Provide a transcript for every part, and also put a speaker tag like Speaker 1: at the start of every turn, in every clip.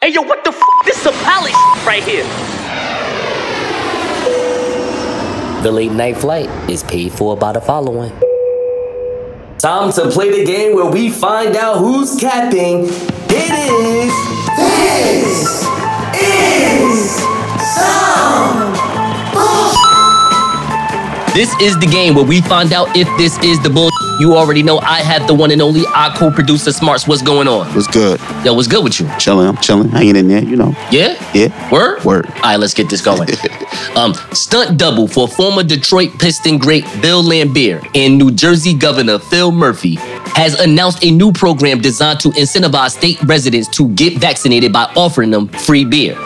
Speaker 1: Hey, yo, what the f? This is some palace right here.
Speaker 2: The late night flight is paid for by the following. Time to play the game where we find out who's capping. It is. This is some This is the game where we find out if this is the bull. You already know I have the one and only our co-producer Smarts. What's going on?
Speaker 3: What's good?
Speaker 2: Yo, what's good with you?
Speaker 3: Chilling, I'm chilling, hanging in there, you know.
Speaker 2: Yeah?
Speaker 3: Yeah.
Speaker 2: Word?
Speaker 3: Word.
Speaker 2: All right, let's get this going. um, stunt double for former Detroit Piston great Bill Laimbeer and New Jersey Governor Phil Murphy has announced a new program designed to incentivize state residents to get vaccinated by offering them free beer.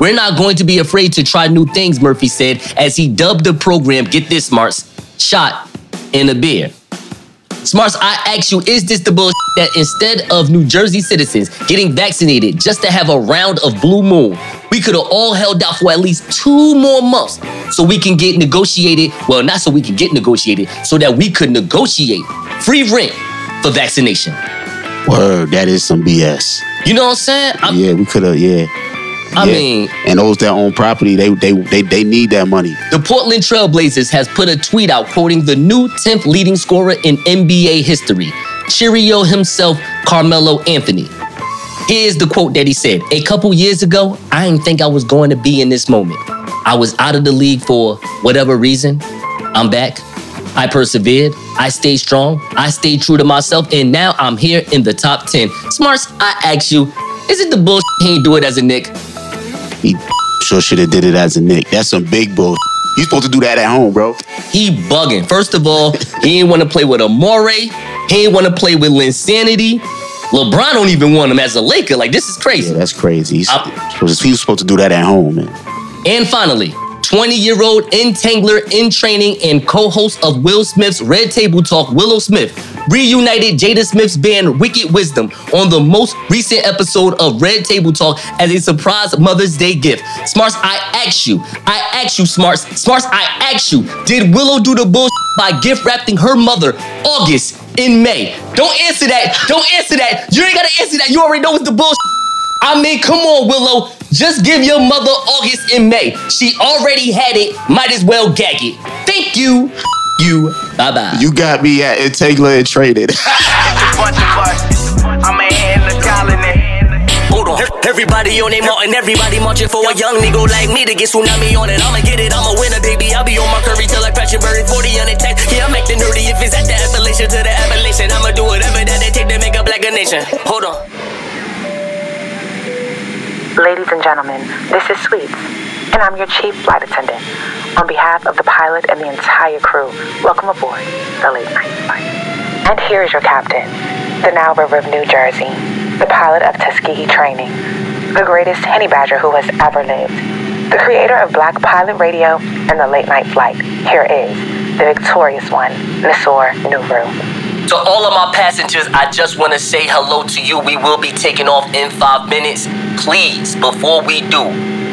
Speaker 2: We're not going to be afraid to try new things, Murphy said, as he dubbed the program, get this, Smarts, shot in a beer. Smarts, I ask you, is this the bullshit that instead of New Jersey citizens getting vaccinated just to have a round of blue moon, we could have all held out for at least two more months so we can get negotiated? Well, not so we can get negotiated, so that we could negotiate free rent for vaccination.
Speaker 3: Word, that is some BS.
Speaker 2: You know what I'm saying? I'm,
Speaker 3: yeah, we could have, yeah.
Speaker 2: I
Speaker 3: yeah.
Speaker 2: mean,
Speaker 3: and those that own property, they they they they need that money.
Speaker 2: The Portland Trailblazers has put a tweet out quoting the new 10th leading scorer in NBA history, Cheerio himself, Carmelo Anthony. Here's the quote that he said A couple years ago, I didn't think I was going to be in this moment. I was out of the league for whatever reason. I'm back. I persevered. I stayed strong. I stayed true to myself. And now I'm here in the top 10. Smarts, I ask you, is it the bullshit he ain't do it as a Knick?
Speaker 3: He sure should have did it as a Knick. That's some big bull. You supposed to do that at home, bro.
Speaker 2: He bugging. First of all, he ain't want to play with Amar'e. He ain't want to play with Linsanity. LeBron don't even want him as a Laker. Like this is crazy.
Speaker 3: Yeah, that's crazy. He's, he was supposed to do that at home, man.
Speaker 2: And finally, 20 year old entangler in training and co host of Will Smith's Red Table Talk, Willow Smith, reunited Jada Smith's band Wicked Wisdom on the most recent episode of Red Table Talk as a surprise Mother's Day gift. Smarts, I ask you, I ask you, Smarts, Smarts, I ask you, did Willow do the bullshit by gift wrapping her mother August in May? Don't answer that. Don't answer that. You ain't gotta answer that. You already know it's the bullshit. I mean, come on, Willow. Just give your mother August in May. She already had it. Might as well gag it. Thank you. You. Bye bye.
Speaker 3: You got me at Entangler and traded.
Speaker 1: Hold on. Everybody on their mountain, everybody marching for a young nigga like me to get tsunami on it. I'ma get it, I'ma win it, baby. I'll be on my curry till I crash your berry 40 on the text. Yeah, I'm acting nerdy if it's at the Appalachian to the Appalachian. I'ma do whatever that they take to make a black a nation. Hold on.
Speaker 4: Ladies and gentlemen, this is Sweets, and I'm your chief flight attendant. On behalf of the pilot and the entire crew, welcome aboard the late night flight. And here is your captain, the Nile River of New Jersey, the pilot of Tuskegee Training, the greatest Henny Badger who has ever lived, the creator of Black Pilot Radio and the Late Night Flight. Here is the victorious one, Nisor Nuru.
Speaker 2: To all of my passengers, I just want to say hello to you. We will be taking off in five minutes. Please, before we do,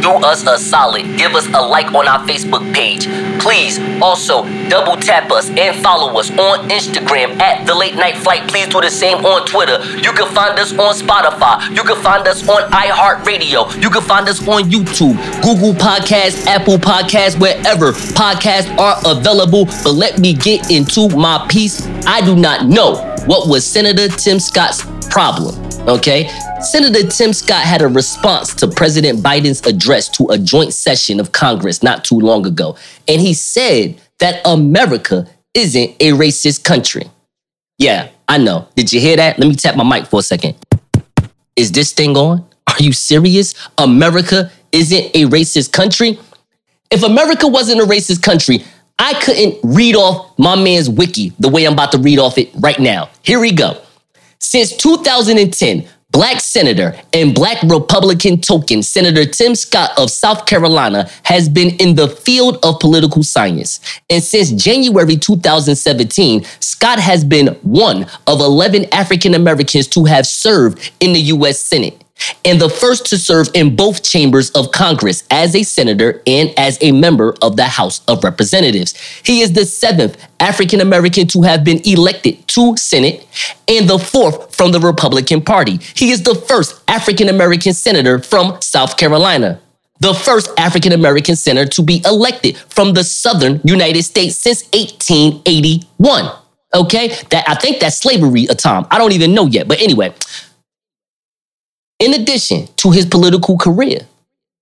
Speaker 2: do us a solid. Give us a like on our Facebook page. Please also double tap us and follow us on Instagram at The Late Night Flight. Please do the same on Twitter. You can find us on Spotify. You can find us on iHeartRadio. You can find us on YouTube, Google Podcasts, Apple Podcasts, wherever podcasts are available. But let me get into my piece. I do not know what was Senator Tim Scott's problem. Okay? Senator Tim Scott had a response to President Biden's address to a joint session of Congress not too long ago. And he said that America isn't a racist country. Yeah, I know. Did you hear that? Let me tap my mic for a second. Is this thing on? Are you serious? America isn't a racist country? If America wasn't a racist country, I couldn't read off my man's wiki the way I'm about to read off it right now. Here we go. Since 2010, Black Senator and Black Republican token Senator Tim Scott of South Carolina has been in the field of political science. And since January 2017, Scott has been one of 11 African Americans to have served in the U.S. Senate. And the first to serve in both chambers of Congress as a senator and as a member of the House of Representatives. He is the seventh African American to have been elected to Senate and the fourth from the Republican Party. He is the first African American senator from South Carolina. The first African American senator to be elected from the southern United States since 1881. Okay, that I think that's slavery, a time. I don't even know yet. But anyway, in addition to his political career,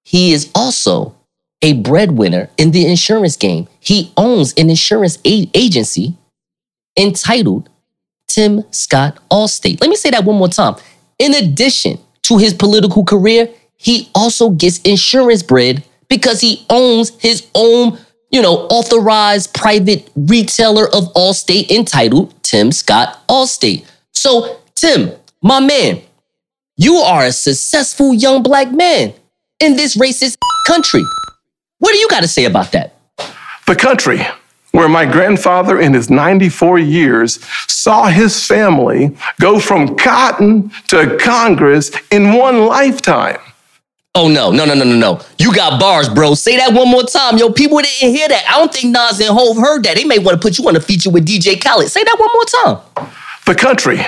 Speaker 2: he is also a breadwinner in the insurance game. He owns an insurance a- agency entitled Tim Scott Allstate. Let me say that one more time. In addition to his political career, he also gets insurance bread because he owns his own, you know, authorized private retailer of Allstate entitled Tim Scott Allstate. So, Tim, my man, you are a successful young black man in this racist country. What do you got to say about that?
Speaker 5: The country where my grandfather, in his 94 years, saw his family go from cotton to Congress in one lifetime.
Speaker 2: Oh no, no, no, no, no, no. You got bars, bro. Say that one more time. Yo, people didn't hear that. I don't think Nas and Hove heard that. They may want to put you on a feature with DJ Khaled. Say that one more time.
Speaker 5: The country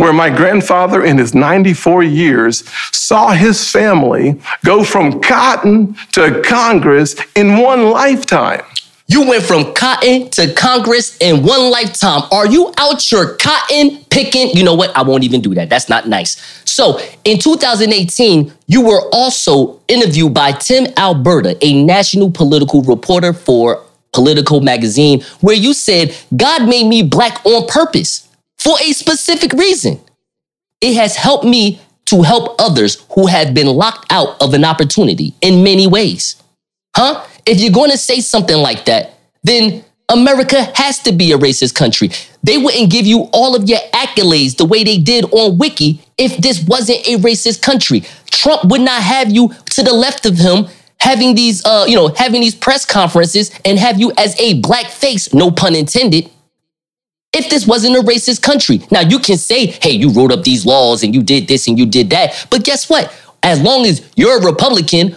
Speaker 5: where my grandfather, in his 94 years, saw his family go from cotton to Congress in one lifetime.
Speaker 2: You went from cotton to Congress in one lifetime. Are you out your cotton picking? You know what? I won't even do that. That's not nice. So in 2018, you were also interviewed by Tim Alberta, a national political reporter for Politico magazine, where you said, God made me black on purpose for a specific reason. It has helped me to help others who have been locked out of an opportunity in many ways. Huh? If you're going to say something like that, then America has to be a racist country. They wouldn't give you all of your accolades the way they did on Wiki if this wasn't a racist country. Trump would not have you to the left of him having these uh you know having these press conferences and have you as a black face, no pun intended, if this wasn't a racist country. Now you can say, hey, you wrote up these laws and you did this and you did that. But guess what? As long as you're a Republican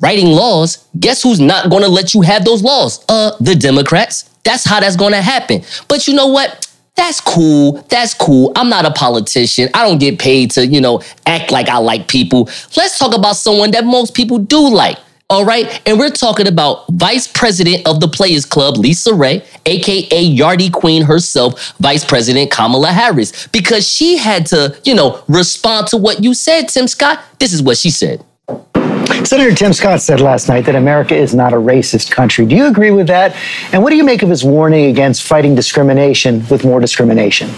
Speaker 2: writing laws, guess who's not gonna let you have those laws? Uh, the Democrats. That's how that's gonna happen. But you know what? That's cool. That's cool. I'm not a politician. I don't get paid to, you know, act like I like people. Let's talk about someone that most people do like. All right. And we're talking about Vice President of the Players Club, Lisa Ray, AKA Yardie Queen herself, Vice President Kamala Harris, because she had to, you know, respond to what you said, Tim Scott. This is what she said.
Speaker 6: Senator Tim Scott said last night that America is not a racist country. Do you agree with that? And what do you make of his warning against fighting discrimination with more discrimination?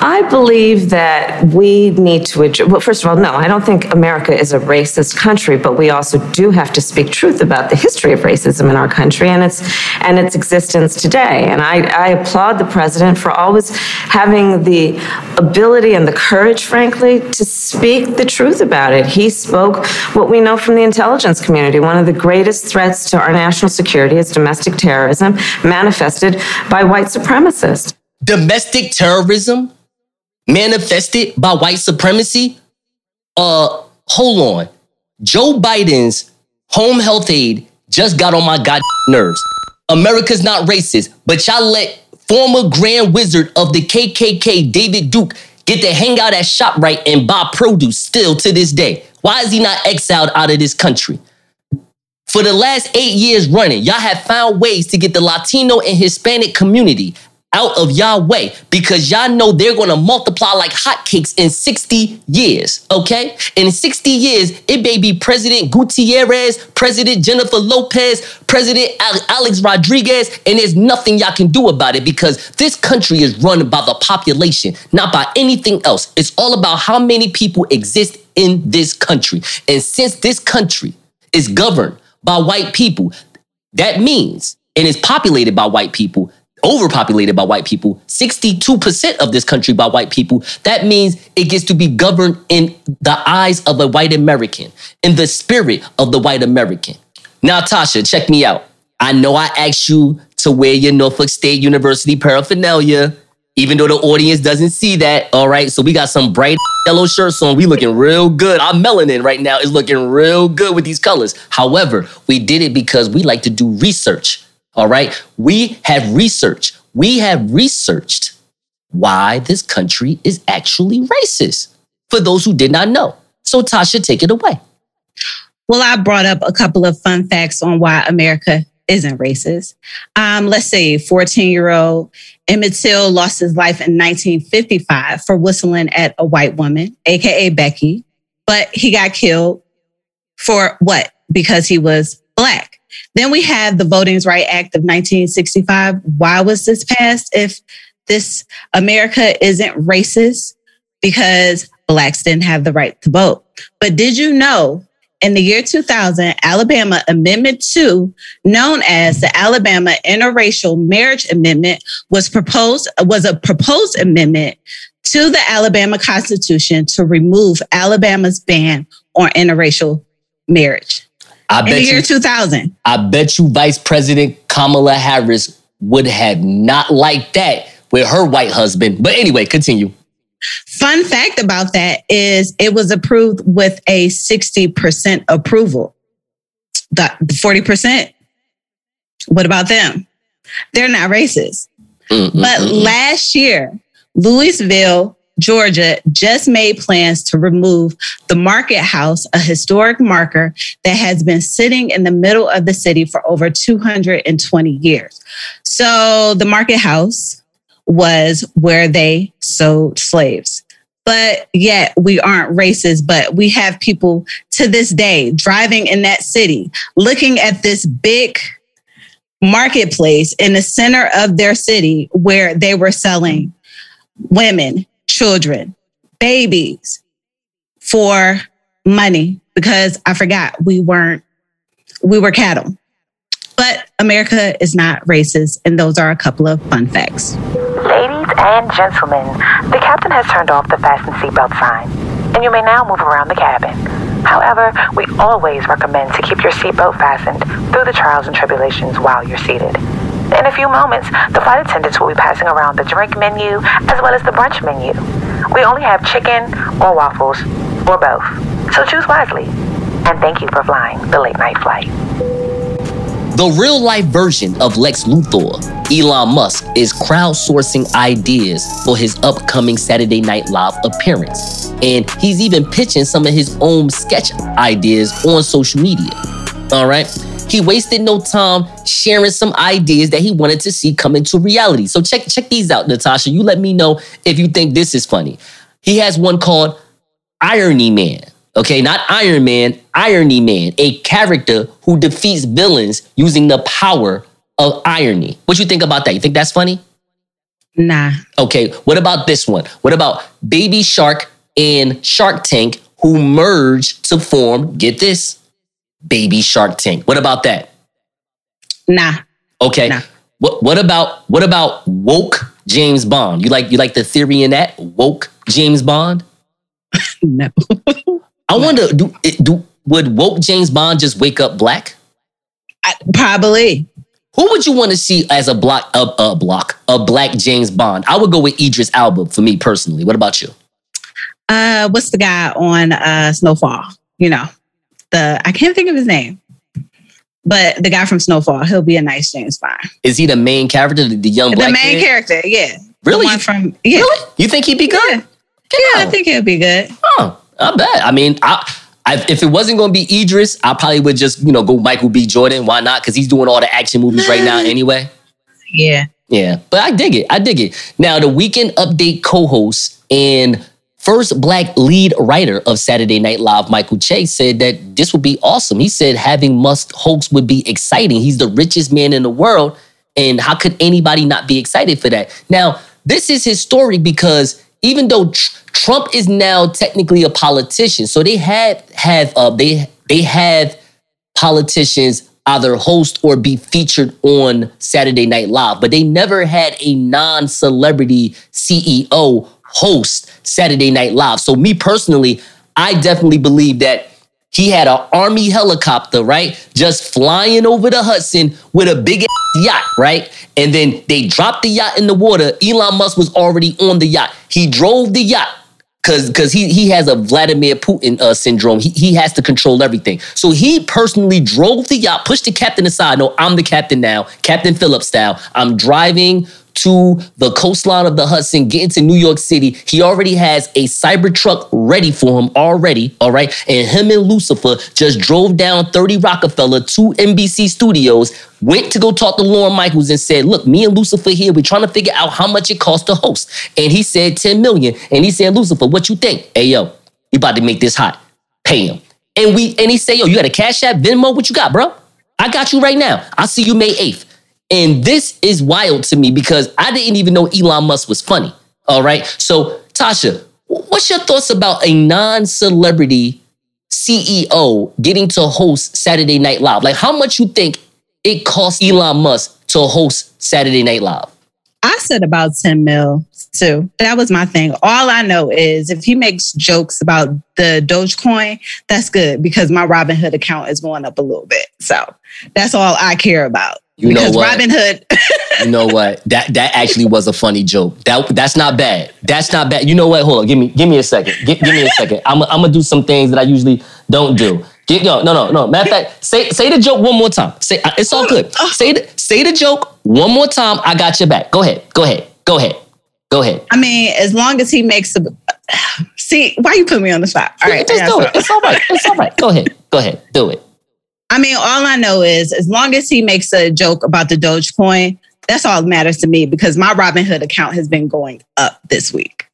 Speaker 7: I believe that we need to address, well, first of all, no, I don't think America is a racist country, but we also do have to speak truth about the history of racism in our country and its, and its existence today. And I, I applaud the president for always having the ability and the courage, frankly, to speak the truth about it. He spoke what we know from the intelligence community. One of the greatest threats to our national security is domestic terrorism manifested by white supremacists.
Speaker 2: Domestic terrorism manifested by white supremacy? Uh, hold on. Joe Biden's home health aide just got on my god nerves. America's not racist, but y'all let former grand wizard of the KKK, David Duke, get to hang out at ShopRite and buy produce still to this day. Why is he not exiled out of this country? For the last eight years running, y'all have found ways to get the Latino and Hispanic community out of Yahweh because y'all know they're going to multiply like hotcakes in 60 years, okay? In 60 years, it may be President Gutierrez, President Jennifer Lopez, President Alex Rodriguez, and there's nothing y'all can do about it because this country is run by the population, not by anything else. It's all about how many people exist in this country. And since this country is governed by white people, that means, and is populated by white people, overpopulated by white people, 62% of this country by white people, that means it gets to be governed in the eyes of a white American, in the spirit of the white American. Now, Tasha, check me out. I know I asked you to wear your Norfolk State University paraphernalia. even though the audience doesn't see that. All right. So we got some bright yellow shirts on. We looking real good. Our melanin right now is looking real good with these colors. However, we did it because we like to do research. All right. We have researched, We have researched why this country is actually racist for those who did not know. So, Tasha, take it away.
Speaker 8: Well, I brought up a couple of fun facts on why America isn't racist. Um, let's say 14 year old Emmett Till lost his life in 1955 for whistling at a white woman, AKA Becky, but he got killed for what? Because he was black. Then we have the Voting Rights Act of 1965. Why was this passed if this America isn't racist? Because blacks didn't have the right to vote. But did you know in the year 2000, Alabama Amendment 2, known as the Alabama Interracial Marriage Amendment, was proposed was a proposed amendment to the Alabama Constitution to remove Alabama's ban on interracial marriage.
Speaker 2: I
Speaker 8: in
Speaker 2: bet
Speaker 8: the year
Speaker 2: you,
Speaker 8: 2000.
Speaker 2: I bet you Vice President Kamala Harris would have not liked that with her white husband. But anyway, continue.
Speaker 8: Fun fact about that is it was approved with a 60% approval. The 40%, what about them? They're not racist.
Speaker 2: Mm-mm-mm.
Speaker 8: But mm, mm. last year, Louisville, Georgia just made plans to remove the Market House, a historic marker that has been sitting in the middle of the city for over 220 years. So the Market House was where they sold slaves. But yet we aren't racist, but we have people to this day driving in that city, looking at this big marketplace in the center of their city where they were selling women, children, babies for money because I forgot we weren't, we were cattle. But America is not racist. And those are a couple of fun facts.
Speaker 4: Ladies and gentlemen, the captain has turned off the fasten seatbelt sign, and you may now move around the cabin. However, we always recommend to keep your seatbelt fastened through the trials and tribulations while you're seated. In a few moments, the flight attendants will be passing around the drink menu as well as the brunch menu. We only have chicken or waffles or both, so choose wisely. And thank you for flying the late night flight.
Speaker 2: The real life version of Lex Luthor, Elon Musk, is crowdsourcing ideas for his upcoming Saturday Night Live appearance. And he's even pitching some of his own sketch ideas on social media. All right. He wasted no time sharing some ideas that he wanted to see come into reality. So check check these out, Natasha. You let me know if you think this is funny. He has one called Irony Man. Okay, not Iron Man, Irony Man, a character who defeats villains using the power of irony. What you think about that? You think that's funny?
Speaker 8: Nah.
Speaker 2: Okay, what about this one? What about Baby Shark and Shark Tank who merge to form, get this, Baby Shark Tank. What about that?
Speaker 8: Nah.
Speaker 2: Okay.
Speaker 8: Nah.
Speaker 2: What what about what about woke James Bond? You like you like the theory in that? Woke James Bond?
Speaker 8: No.
Speaker 2: I wonder do do would woke James Bond just wake up black?
Speaker 8: I- Probably.
Speaker 2: Who would you want to see as a block a, a block a black James Bond? I would go with Idris Elba for me personally. What about you?
Speaker 8: Uh, what's the guy on uh Snowfall? You know, the I can't think of his name. But the guy from Snowfall, he'll be a nice James Bond.
Speaker 2: Is he the main character, the, the young
Speaker 8: The main
Speaker 2: kid?
Speaker 8: character, yeah.
Speaker 2: Really?
Speaker 8: The one from yeah.
Speaker 2: Really? You think he'd be good?
Speaker 8: Yeah. Yeah, I think he'll be good.
Speaker 2: Oh, I bet. I mean, I, I, if it wasn't going to be Idris, I probably would just you know go Michael B. Jordan. Why not? Because he's doing all the action movies right now anyway.
Speaker 8: Yeah.
Speaker 2: Yeah, but I dig it. I dig it. Now, the weekend update co-host and first black lead writer of Saturday Night Live, Michael Che, said that this would be awesome. He said having Musk host would be exciting. He's the richest man in the world, and how could anybody not be excited for that? Now, this is his story because even though tr- Trump is now technically a politician, so they have have uh, they they have politicians either host or be featured on Saturday Night Live, but they never had a non-celebrity CEO host Saturday Night Live. So me personally, I definitely believe that He had an army helicopter, right? Just flying over the Hudson with a big ass yacht, right? And then they dropped the yacht in the water. Elon Musk was already on the yacht. He drove the yacht because because he he has a Vladimir Putin uh, syndrome. He, he has to control everything. So he personally drove the yacht, pushed the captain aside. No, I'm the captain now, Captain Phillips style. I'm driving to the coastline of the Hudson, getting to New York City. He already has a Cybertruck ready for him already. All right. And him and Lucifer just drove down 30 Rockefeller to NBC Studios, went to go talk to Lorne Michaels and said, Look, me and Lucifer here, we're trying to figure out how much it costs to host. And he said 10 million. And he said, Lucifer, what you think? Hey, yo, we about to make this hot. Pay him. And we and he said, Yo, you got a Cash App, Venmo? What you got, bro? I got you right now. I'll see you May 8th. And this is wild to me because I didn't even know Elon Musk was funny. All right. So, Tasha, what's your thoughts about a non celebrity CEO getting to host Saturday Night Live? Like, how much you think it costs Elon Musk to host Saturday Night Live?
Speaker 8: I said about 10 mil too. That was my thing. All I know is if he makes jokes about the Dogecoin, that's good because my Robinhood account is going up a little bit. So that's all I care about.
Speaker 2: You know
Speaker 8: because
Speaker 2: what?
Speaker 8: Robinhood,
Speaker 2: You know what? That that actually was a funny joke. That that's not bad. That's not bad. You know what? Hold on. Give me give me a second. Give, give me a second. I'm I'm gonna do some things that I usually don't do. Get, no, no, no, no. Matter of fact, say say the joke one more time. Say uh, it's all good. Say the say the joke one more time. I got your back. Go ahead. Go ahead. Go ahead. Go ahead.
Speaker 8: I mean, as long as he makes a see, why you put me on the spot? All right,
Speaker 2: Just do it. It's all right. It's all right. Go ahead. Go ahead. Do it.
Speaker 8: I mean, all I know is as long as he makes a joke about the Dogecoin, that's all that matters to me because my Robinhood account has been going up this week.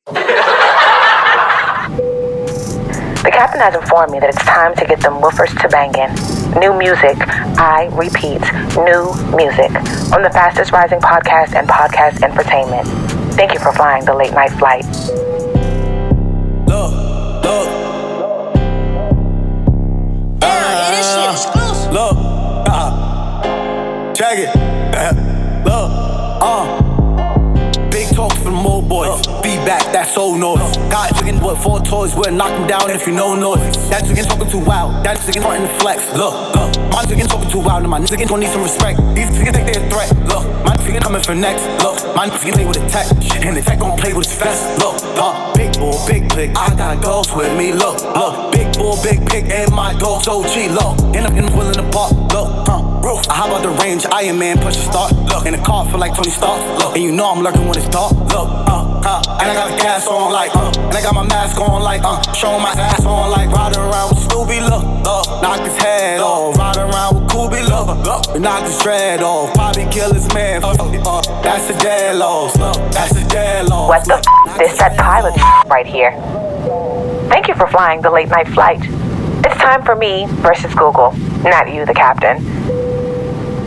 Speaker 4: The captain has informed me that it's time to get them woofers to banging. New music, I repeat, new music on the fastest rising podcast and podcast entertainment. Thank you for flying the late night flight.
Speaker 9: Look, look. Uh, Look, uh, check it. look, uh. Big talks from them old boys. Feedback, that's old noise. Got chicken with four toys, we'll knock them down if you know noise. That chicken talking too wild, that chicken starting to flex. Look, look, my chicken talking too wild, and my chicken don't need some respect. These chickens think they're a threat. Look, my chicken coming for next. Look, my chicken play with a tech, and the tech gon' play with his vest. Look, uh, big bull, big click, I got girls with me. Look, look, big bull, big pig, and my dog so G. Look, and I'm willing to park. Look, huh, roof. How about the range? Iron Man push a start. Look, in the car feel like Tony Stark. Look, and you know I'm lurking when it's dark. Look, uh, uh, and I got a gas on like, uh, and I got my mask on like, uh, showing my ass on like, riding around with Scooby. Look, uh, knock his head off, riding around with Scooby. Look, look, knock his dread off, probably kill his man. Uh, uh, that's a dead loss. Look, that's a dead loss.
Speaker 4: What the f? This that pilot right here. Thank you for flying the late night flight. It's time for me versus Google, not you, the captain.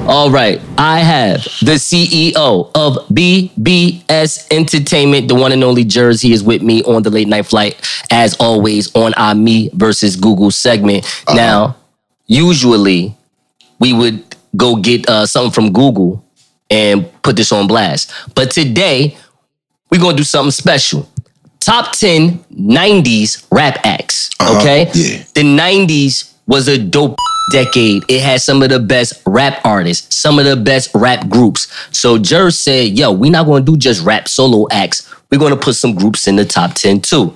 Speaker 2: All right, I have the CEO of BBS Entertainment, the one and only Jersey, is with me on the late night flight, as always, on our Me versus Google segment. Now, usually we would go get uh, something from Google and put this on blast, but today we're gonna do something special. Top 10 90s rap acts. Uh-huh. Okay?
Speaker 3: yeah.
Speaker 2: The 90s was a dope decade. It had some of the best rap artists, some of the best rap groups. So Jer said, yo, we're not gonna do just rap solo acts. We're gonna put some groups in the top 10 too.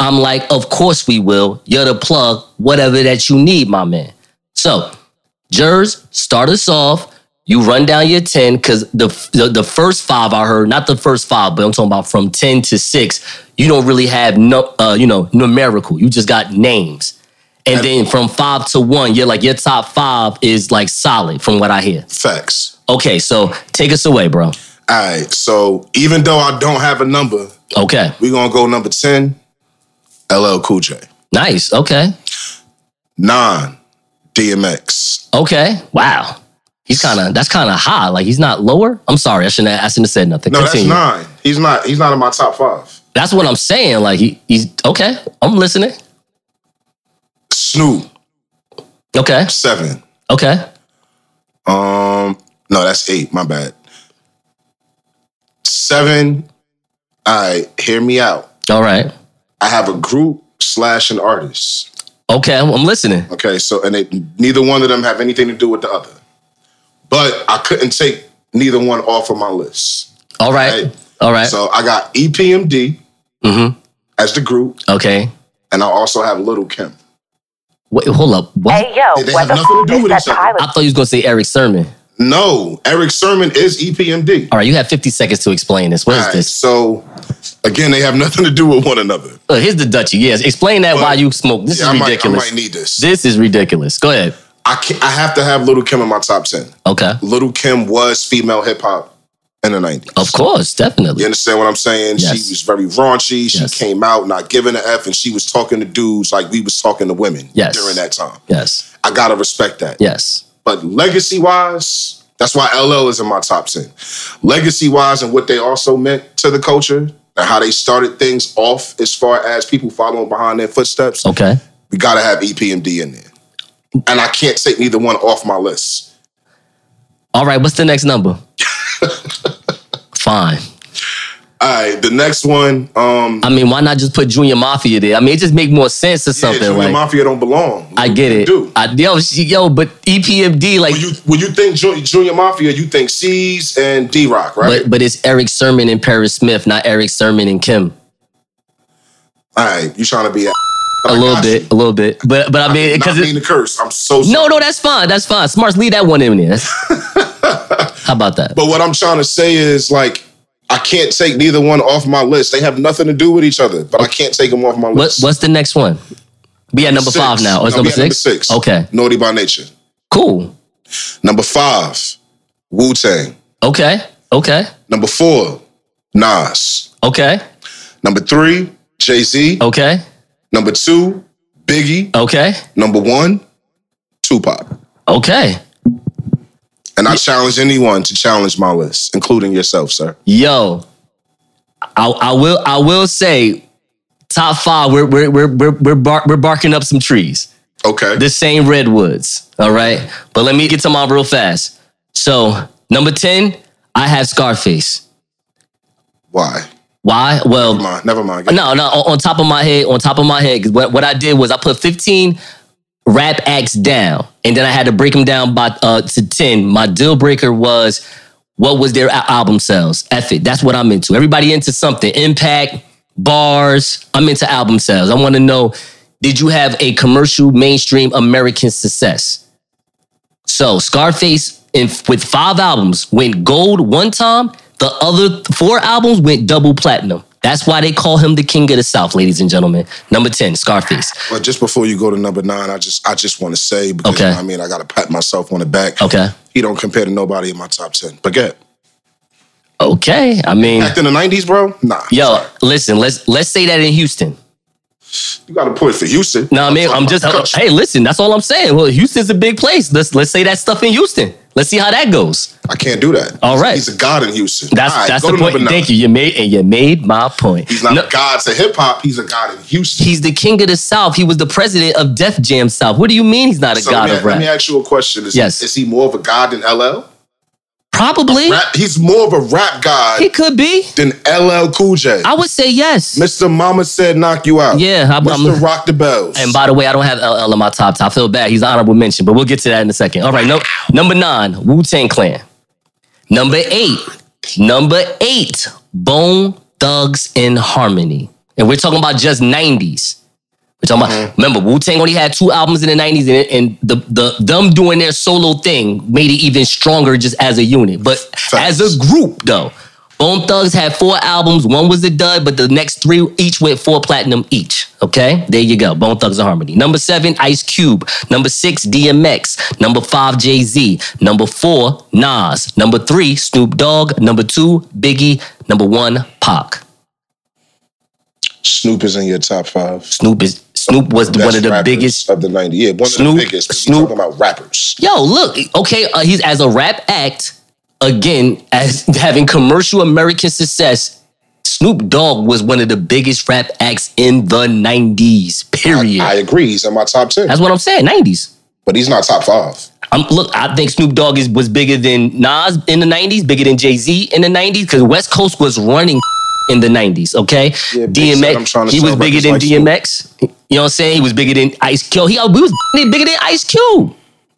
Speaker 2: I'm like, of course we will. You're the plug, whatever that you need, my man. So, Jers, start us off. You run down your 10, because the, the the first five I heard, not the first five, but I'm talking about from 10 to 6, you don't really have no uh, you know, numerical. You just got names. And then from five to one, you're like your top five is like solid from what I hear.
Speaker 10: Facts.
Speaker 2: Okay, so take us away, bro.
Speaker 10: All right. So even though I don't have a number,
Speaker 2: Okay.
Speaker 10: we're gonna go number 10, LL Cool J.
Speaker 2: Nice. Okay.
Speaker 10: Nine, DMX.
Speaker 2: Okay. Wow. He's kind of that's kind of high. Like he's not lower. I'm sorry. I shouldn't. Have, I shouldn't have said nothing.
Speaker 10: No,
Speaker 2: Continue.
Speaker 10: that's nine. He's not. He's not in my top five.
Speaker 2: That's what I'm saying. Like he, he's okay. I'm listening.
Speaker 10: Snoop,
Speaker 2: Okay.
Speaker 10: seven.
Speaker 2: Okay.
Speaker 10: Um, no, that's eight. My bad. Seven. All right. Hear me out.
Speaker 2: All right.
Speaker 10: I have a group slash an artist.
Speaker 2: Okay, I'm, I'm listening.
Speaker 10: Okay, so and they, neither one of them have anything to do with the other. But I couldn't take neither one off of my list.
Speaker 2: All right.
Speaker 10: Right.
Speaker 2: All right.
Speaker 10: So I got EPMD
Speaker 2: mm-hmm.
Speaker 10: as the group,
Speaker 2: Okay.
Speaker 10: and I also have Little Kim.
Speaker 2: Wait, hold up. What?
Speaker 4: Hey, yo,
Speaker 10: They
Speaker 4: what
Speaker 10: have
Speaker 4: the
Speaker 10: nothing to do with each other.
Speaker 2: I thought you was gonna say Erick Sermon.
Speaker 10: No, Erick Sermon is E EPMD.
Speaker 2: All right, you have 50 seconds to explain this. What is
Speaker 10: All right,
Speaker 2: this?
Speaker 10: So again, they have nothing to do with one another.
Speaker 2: Look, here's the Dutchie. Yes, explain that
Speaker 10: But-
Speaker 2: while you smoke. This
Speaker 10: Yeah,
Speaker 2: is
Speaker 10: I might- I might need this.
Speaker 2: This is ridiculous. Go ahead.
Speaker 10: I I have to have Little Kim in my top ten.
Speaker 2: Okay.
Speaker 10: Little Kim was female hip hop in the nineties.
Speaker 2: Of course, definitely.
Speaker 10: You understand what I'm saying?
Speaker 2: Yes.
Speaker 10: She was very raunchy. She
Speaker 2: Yes.
Speaker 10: came out not giving a F, and she was talking to dudes like we was talking to women
Speaker 2: Yes.
Speaker 10: during that time.
Speaker 2: Yes.
Speaker 10: I gotta respect that.
Speaker 2: Yes.
Speaker 10: But legacy wise, that's why LL is in my top 10. Legacy wise, and what they also meant to the culture and how they started things off as far as people following behind their footsteps,
Speaker 2: Okay.
Speaker 10: we gotta have EPMD in there. And I can't take neither one off my list.
Speaker 2: All right. What's the next number? Fine.
Speaker 10: All right, the next one, um,
Speaker 2: I mean, why not just put Junior Mafia there? I mean, it just make more sense or
Speaker 10: yeah,
Speaker 2: something.
Speaker 10: Junior
Speaker 2: like,
Speaker 10: Mafia don't belong.
Speaker 2: I get it.
Speaker 10: Do.
Speaker 2: I, yo, she, yo, but EPMD, like,
Speaker 10: When you when you think Junior, Junior Mafia, you think Cease and D Rock, right?
Speaker 2: but but it's Erick Sermon and Parrish Smith, not Erick Sermon and Kim.
Speaker 10: All right, you trying to be a,
Speaker 2: A little bit, a little bit. But but I mean, because
Speaker 10: mean to curse. I'm so sorry.
Speaker 2: no, no, that's fine. That's fine. Smarts, leave that one in there. How about that?
Speaker 10: But what I'm trying to say is like I can't take neither one off my list. They have nothing to do with each other, but I can't take them off my
Speaker 2: What,
Speaker 10: list.
Speaker 2: what's the next one? We at number five now. Oh, it's
Speaker 10: No,
Speaker 2: number six?
Speaker 10: Number six.
Speaker 2: Okay.
Speaker 10: Naughty by nature.
Speaker 2: Cool.
Speaker 10: Number five, Wu Tang.
Speaker 2: Okay. Okay.
Speaker 10: Number four, Nas.
Speaker 2: Okay.
Speaker 10: Number three, Jay Z.
Speaker 2: Okay.
Speaker 10: Number two, Biggie.
Speaker 2: Okay.
Speaker 10: Number one, Tupac.
Speaker 2: Okay.
Speaker 10: And I challenge anyone to challenge my list, including yourself, sir.
Speaker 2: Yo, I, I will I will say top five, we're we're we're we're we're, bar, we're barking up some trees.
Speaker 10: Okay.
Speaker 2: The same redwoods. All right. But let me get to mine real fast. So number 10, I have Scarface.
Speaker 10: Why?
Speaker 2: Why? Well,
Speaker 10: Never mind. Never mind.
Speaker 2: No, no. On, on top of my head, on top of my head, because what, what I did was I put 15 rap acts down, and then I had to break them down by uh, to 10. My deal breaker was what was their album sales? F it. That's what I'm into. Everybody into something. Impact, bars. I'm into album sales. I want to know, did you have a commercial mainstream American success? So Scarface in, with five albums went gold one time. The other four albums went double platinum. That's why they call him the king of the South, ladies and gentlemen. Number 10, Scarface.
Speaker 10: But just before you go to number nine, I just I just want to say because
Speaker 2: Okay.
Speaker 10: I mean I gotta pat myself on the back.
Speaker 2: Okay.
Speaker 10: He don't compare to nobody in my top ten. But get
Speaker 2: Okay. I mean,
Speaker 10: back in the nineties, bro. Nah.
Speaker 2: yo, listen, let's let's say that in Houston.
Speaker 10: You got to put it for Houston.
Speaker 2: No, I mean, I'm just hey, listen, that's all I'm saying. Well, Houston's a big place. Let's let's say that stuff in Houston. Let's see how that goes.
Speaker 10: I can't do that.
Speaker 2: All right.
Speaker 10: He's a god in Houston.
Speaker 2: That's
Speaker 10: right,
Speaker 2: that's the point. Thank you. You made and you made my point.
Speaker 10: He's not
Speaker 2: No-
Speaker 10: a god to hip hop. He's a god in Houston.
Speaker 2: He's the king of the South. He was the president of Def Jam South. What do you mean he's not a
Speaker 10: So
Speaker 2: god
Speaker 10: me,
Speaker 2: of
Speaker 10: let me ask you a question. Is,
Speaker 2: Yes.
Speaker 10: is he more of a god than LL?
Speaker 2: Probably.
Speaker 10: Rap, he's more of a rap guy.
Speaker 2: He could be.
Speaker 10: than LL Cool J.
Speaker 2: I would say yes.
Speaker 10: Mr. Mama said knock you out.
Speaker 2: Yeah, I'm-
Speaker 10: Mr.
Speaker 2: I'm-
Speaker 10: Rock the Bells.
Speaker 2: And by the way, I don't have LL in my top. I feel bad. He's an honorable mention, but we'll get to that in a second. All right, no, number nine, Wu Tang Clan. Number eight, number eight, Bone Thugs in Harmony. And we're talking about just 90s. We're talking about, mm-hmm. remember, Wu Tang only had two albums in the 90s, and, and the, the them doing their solo thing made it even stronger just as a unit. But as a group, though, Bone Thugs had four albums. One was a dud, but the next three each went four platinum each. Okay, there you go. Bone Thugs and Harmony. Number seven, Ice Cube. Number six, DMX. Number five, Jay Z. Number four, Nas. Number three, Snoop Dogg. Number two, Biggie. Number one, Pac.
Speaker 10: Snoop is in your top five.
Speaker 2: Snoop is Snoop was the, one of the biggest.
Speaker 10: of the 90s. Yeah, one
Speaker 2: Snoop-
Speaker 10: of the biggest.
Speaker 2: Snoop-
Speaker 10: talking about rappers.
Speaker 2: Yo, look, okay, uh, he's as a rap act again as having commercial American success. Snoop Dogg was one of the biggest rap acts in the 90s, period.
Speaker 10: I agree. He's in my top 10.
Speaker 2: That's what I'm saying, 90s.
Speaker 10: but he's not top five.
Speaker 2: Um, look, I think Snoop Dogg is, was bigger than Nas in the 90s, bigger than Jay Z in the 90s, because West Coast was running in the 90s, okay?
Speaker 10: Yeah, Big said, I'm
Speaker 2: DMX, he was bigger than DMX. You know what I'm saying? He was bigger than Ice Cube. He, we was bigger than Ice Cube.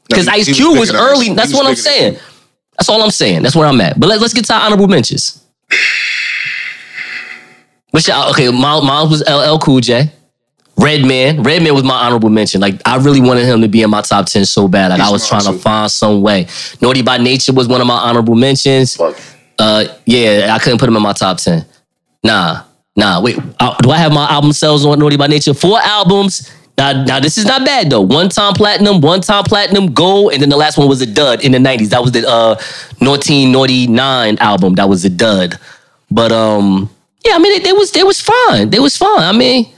Speaker 2: Because
Speaker 10: No,
Speaker 2: Ice
Speaker 10: he was
Speaker 2: Cube was
Speaker 10: than Ice
Speaker 2: early. That's
Speaker 10: He
Speaker 2: what I'm saying. That's all I'm saying. That's where I'm at. But let, let's get to our honorable mentions. Which, okay, Miles, Miles was LL Cool J. Redman. Redman was my honorable mention. Like, I really wanted him to be in my top 10 so bad. Like,
Speaker 10: He's
Speaker 2: I was trying to find some way. Naughty by Nature was one of my honorable mentions.
Speaker 10: Fuck.
Speaker 2: Uh, yeah, I couldn't put him in my top 10. Nah, nah, wait. Uh, do I have my album sales on Naughty by Nature? Four albums. Now, now this is not bad though. One time platinum, one time platinum, gold, and then the last one was a dud in the 90s. That was the uh 1999 album. That was a dud. But um, yeah, I mean they was they was fine. They was fine. I mean,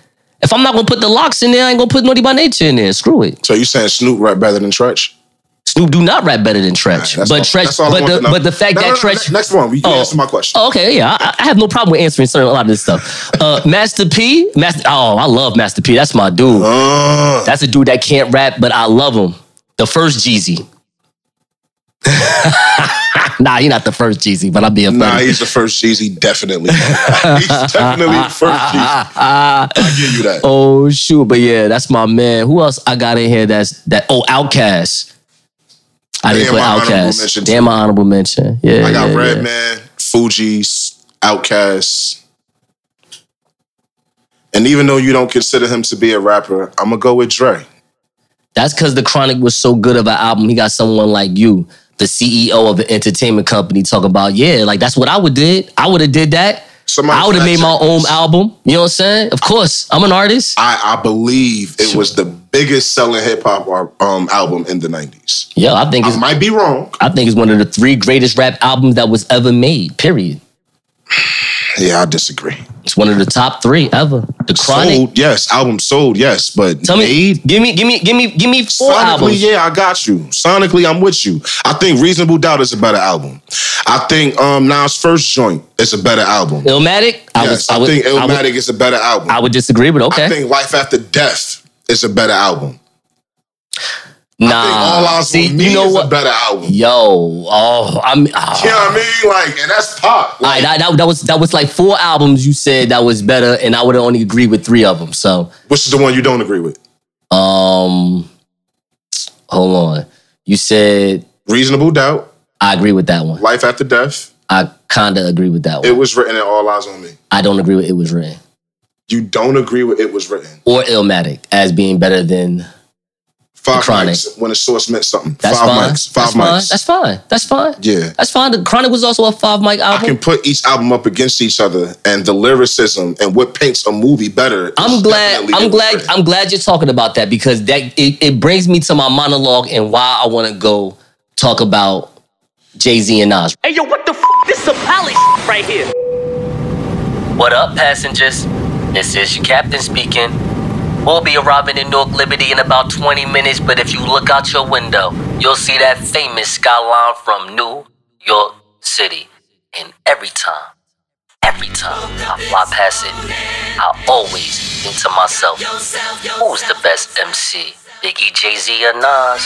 Speaker 2: if I'm not gonna put the locks in there, I ain't gonna put Naughty by Nature in there. Screw it.
Speaker 10: So you saying Snoop rap better than Treach?
Speaker 2: Snoop do not rap better than Treach.
Speaker 10: That's
Speaker 2: but
Speaker 10: all-
Speaker 2: Treach,
Speaker 10: that's all I
Speaker 2: but the but the fact
Speaker 10: No,
Speaker 2: that
Speaker 10: no, no, Treach next one, you can
Speaker 2: Oh.
Speaker 10: answer my question.
Speaker 2: Oh, okay, yeah, I, I have no problem with answering certain a lot of this stuff. Uh, Master P, Master, oh, I love Master P. That's my dude.
Speaker 10: Uh,
Speaker 2: That's a dude that can't rap, but I love him. The first Jeezy. nah, he not the first Jeezy, but I'm being
Speaker 10: nah,
Speaker 2: funny.
Speaker 10: he's the first Jeezy, definitely. he's definitely the first Jeezy. I give you that.
Speaker 2: oh shoot, but yeah, that's my man. Who else I got in here? That's that. Oh, Outkast. I didn't put
Speaker 10: my honorable
Speaker 2: Outkast.
Speaker 10: mention,
Speaker 2: Damn, my honorable mention. Yeah,
Speaker 10: I got
Speaker 2: yeah, yeah.
Speaker 10: Redman, Fugees, Outkast. And even though you don't consider him to be a rapper, I'm gonna go with Dre.
Speaker 2: That's because the Chronic was so good of an album. He got someone like you, the CEO of an entertainment company, talking about, yeah, like that's what I would did. I would have did that.
Speaker 10: Somebody
Speaker 2: I would have made my own album. You know what I'm saying? Of course, I'm an artist.
Speaker 10: I, I believe it was the biggest selling hip hop um, album in the 90s.
Speaker 2: Yeah, I think it's
Speaker 10: I might be wrong.
Speaker 2: I think it's one of the three greatest rap albums that was ever made. Period.
Speaker 10: Yeah, I disagree.
Speaker 2: It's one of the top three ever. The Chronic.
Speaker 10: Sold, yes. Album sold, yes. But
Speaker 2: Tell me,
Speaker 10: made,
Speaker 2: give me, give me, give me, give me four
Speaker 10: Sonically,
Speaker 2: albums.
Speaker 10: yeah, I got you. Sonically, I'm with you. I think Reasonable Doubt is a better album. I think um Nas' first joint is a better album.
Speaker 2: Illmatic. I
Speaker 10: yes,
Speaker 2: would,
Speaker 10: I,
Speaker 2: I would,
Speaker 10: think
Speaker 2: I would,
Speaker 10: Illmatic is a better album.
Speaker 2: I would disagree, but okay.
Speaker 10: I think Life After Death is a better album.
Speaker 2: Nah,
Speaker 10: All
Speaker 2: see, you know
Speaker 10: is
Speaker 2: what?
Speaker 10: a better album.
Speaker 2: Yo, oh, I'm. Oh.
Speaker 10: You know what I mean? Like, and that's pop. Like,
Speaker 2: right, that, that, was that was like four albums you said that was better, and I would only agreed with three of them. So,
Speaker 10: which is the one you don't agree with?
Speaker 2: um, hold on. You said
Speaker 10: Reasonable Doubt,
Speaker 2: I agree with that one.
Speaker 10: Life After Death.
Speaker 2: I kind of agree with that one.
Speaker 10: It was written in All Eyes on Me.
Speaker 2: I don't agree with it was written
Speaker 10: You don't agree with it was written.
Speaker 2: or Illmatic as being better than.
Speaker 10: Five
Speaker 2: Chronic.
Speaker 10: mics when the source meant something.
Speaker 2: That's
Speaker 10: five
Speaker 2: fine.
Speaker 10: mics. Five
Speaker 2: That's fine. That's fine. That's fine.
Speaker 10: yeah.
Speaker 2: That's fine. The Chronic was also a five mic album.
Speaker 10: I can put each album up against each other, and the lyricism and what paints a movie better. is
Speaker 2: I'm glad. I'm
Speaker 10: It
Speaker 2: glad.
Speaker 10: Written.
Speaker 2: I'm glad you're talking about that because that it, it brings me to my monologue and why I want to go talk about Jay Z and Nas.
Speaker 1: Hey yo, what the f? This is some Polly right here.
Speaker 2: What up, passengers? This is your captain speaking. We'll be arriving in Newark Liberty in about 20 minutes, but if you look out your window, you'll see that famous skyline from New York City. And every time, every time I fly past it, I always think to myself, who's the best MC? Biggie, Jay Z, or Nas?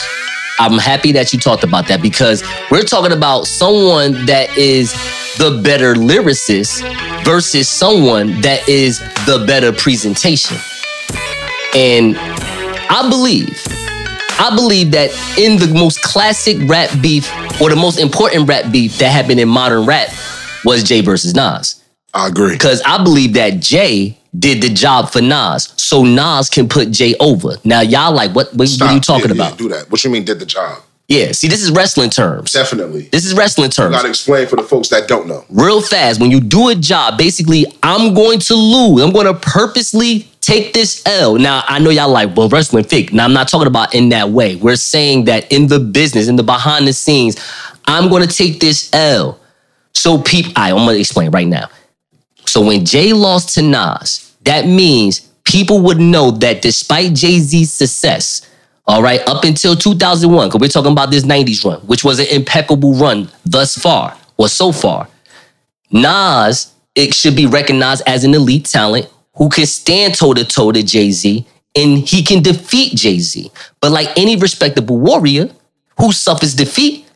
Speaker 2: I'm happy that you talked about that because we're talking about someone that is the better lyricist versus someone that is the better presentation. And I believe, I believe that in the most classic rap beef or the most important rap beef that happened in modern rap was Jay versus Nas.
Speaker 10: I agree.
Speaker 2: Because I believe that Jay did the job for Nas, so Nas can put Jay over. Now, y'all like, what, what, what are you talking
Speaker 10: Yeah, yeah,
Speaker 2: about?
Speaker 10: do that. What you mean did the job?
Speaker 2: Yeah, see, this is wrestling terms.
Speaker 10: Definitely.
Speaker 2: This is wrestling terms.
Speaker 10: gotta explain for the folks that don't know.
Speaker 2: Real fast, when you do a job, basically, I'm going to lose. I'm going to purposely take this L. Now, I know y'all like, well, wrestling fake. Now, I'm not talking about in that way. We're saying that in the business, in the behind the scenes, I'm going to take this L. So, people, I'm going to explain right now. So, when Jay lost to Nas, that means people would know that despite Jay Z's success, all right, up until 2001, because we're talking about this 90s run, which was an impeccable run thus far, or so far. Nas, it should be recognized as an elite talent who can stand toe to toe to Jay Z and he can defeat Jay Z. But like any respectable warrior who suffers defeat,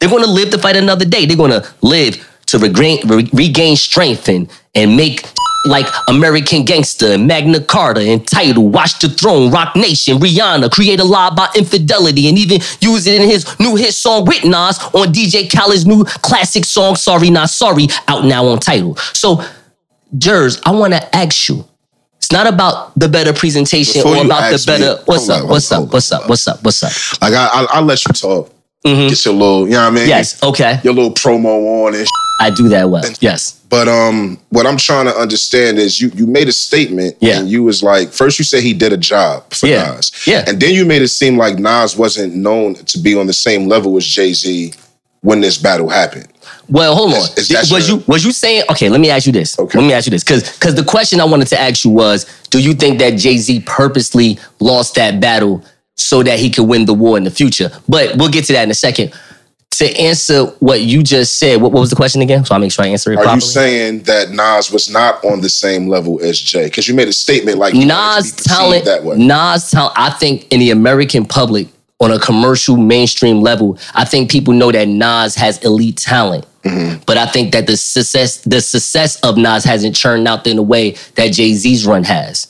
Speaker 2: they're going to live to fight another day. They're going to live to regain, re- regain strength and, and make like American Gangster, Magna Carta, entitled Watch the Throne, Roc Nation, Rihanna, create a lie about infidelity, and even use it in his new hit song with Nas on DJ Khaled's new classic song, Sorry Not Sorry, out now on Tidal. So, Jers, I want to ask you. It's not about the better presentation
Speaker 10: Before
Speaker 2: or about the
Speaker 10: ask me-
Speaker 2: better. what's up?
Speaker 10: on,
Speaker 2: What's
Speaker 10: hold
Speaker 2: up?
Speaker 10: on,
Speaker 2: What's up? What's up? What's up?
Speaker 10: Like I, I, I'll let you talk.
Speaker 2: Mhm.
Speaker 10: Get your little, you know what I mean?
Speaker 2: Yes. Okay.
Speaker 10: Your little promo on and sh-
Speaker 2: I do that well. Yes.
Speaker 10: But um, what I'm trying to understand is you you made a statement
Speaker 2: Yeah.
Speaker 10: and you was like, first you said he did a job for
Speaker 2: Yeah.
Speaker 10: Nas.
Speaker 2: Yeah.
Speaker 10: And then you made it seem like Nas wasn't known to be on the same level as Jay-Z when this battle happened.
Speaker 2: Well, hold on.
Speaker 10: Is- is
Speaker 2: was
Speaker 10: your-
Speaker 2: you was you saying? Okay, let me ask you this.
Speaker 10: Okay.
Speaker 2: Let me ask you this, because because the question I wanted to ask you was, do you think that Jay Z purposely lost that battle so that he could win the war in the future? But we'll get to that in a second. To answer what you just said, what, what was the question again? So I make sure I answer it
Speaker 10: Are
Speaker 2: properly.
Speaker 10: you saying that Nas was not on the same level as Jay? Because you made a statement like
Speaker 2: Nas talent,
Speaker 10: that way.
Speaker 2: Nas talent. I think in the American public, on a commercial mainstream level, I think people know that Nas has elite talent.
Speaker 10: Mm-hmm.
Speaker 2: But I think that the success, the success of Nas hasn't churned out in the way that Jay Z's run has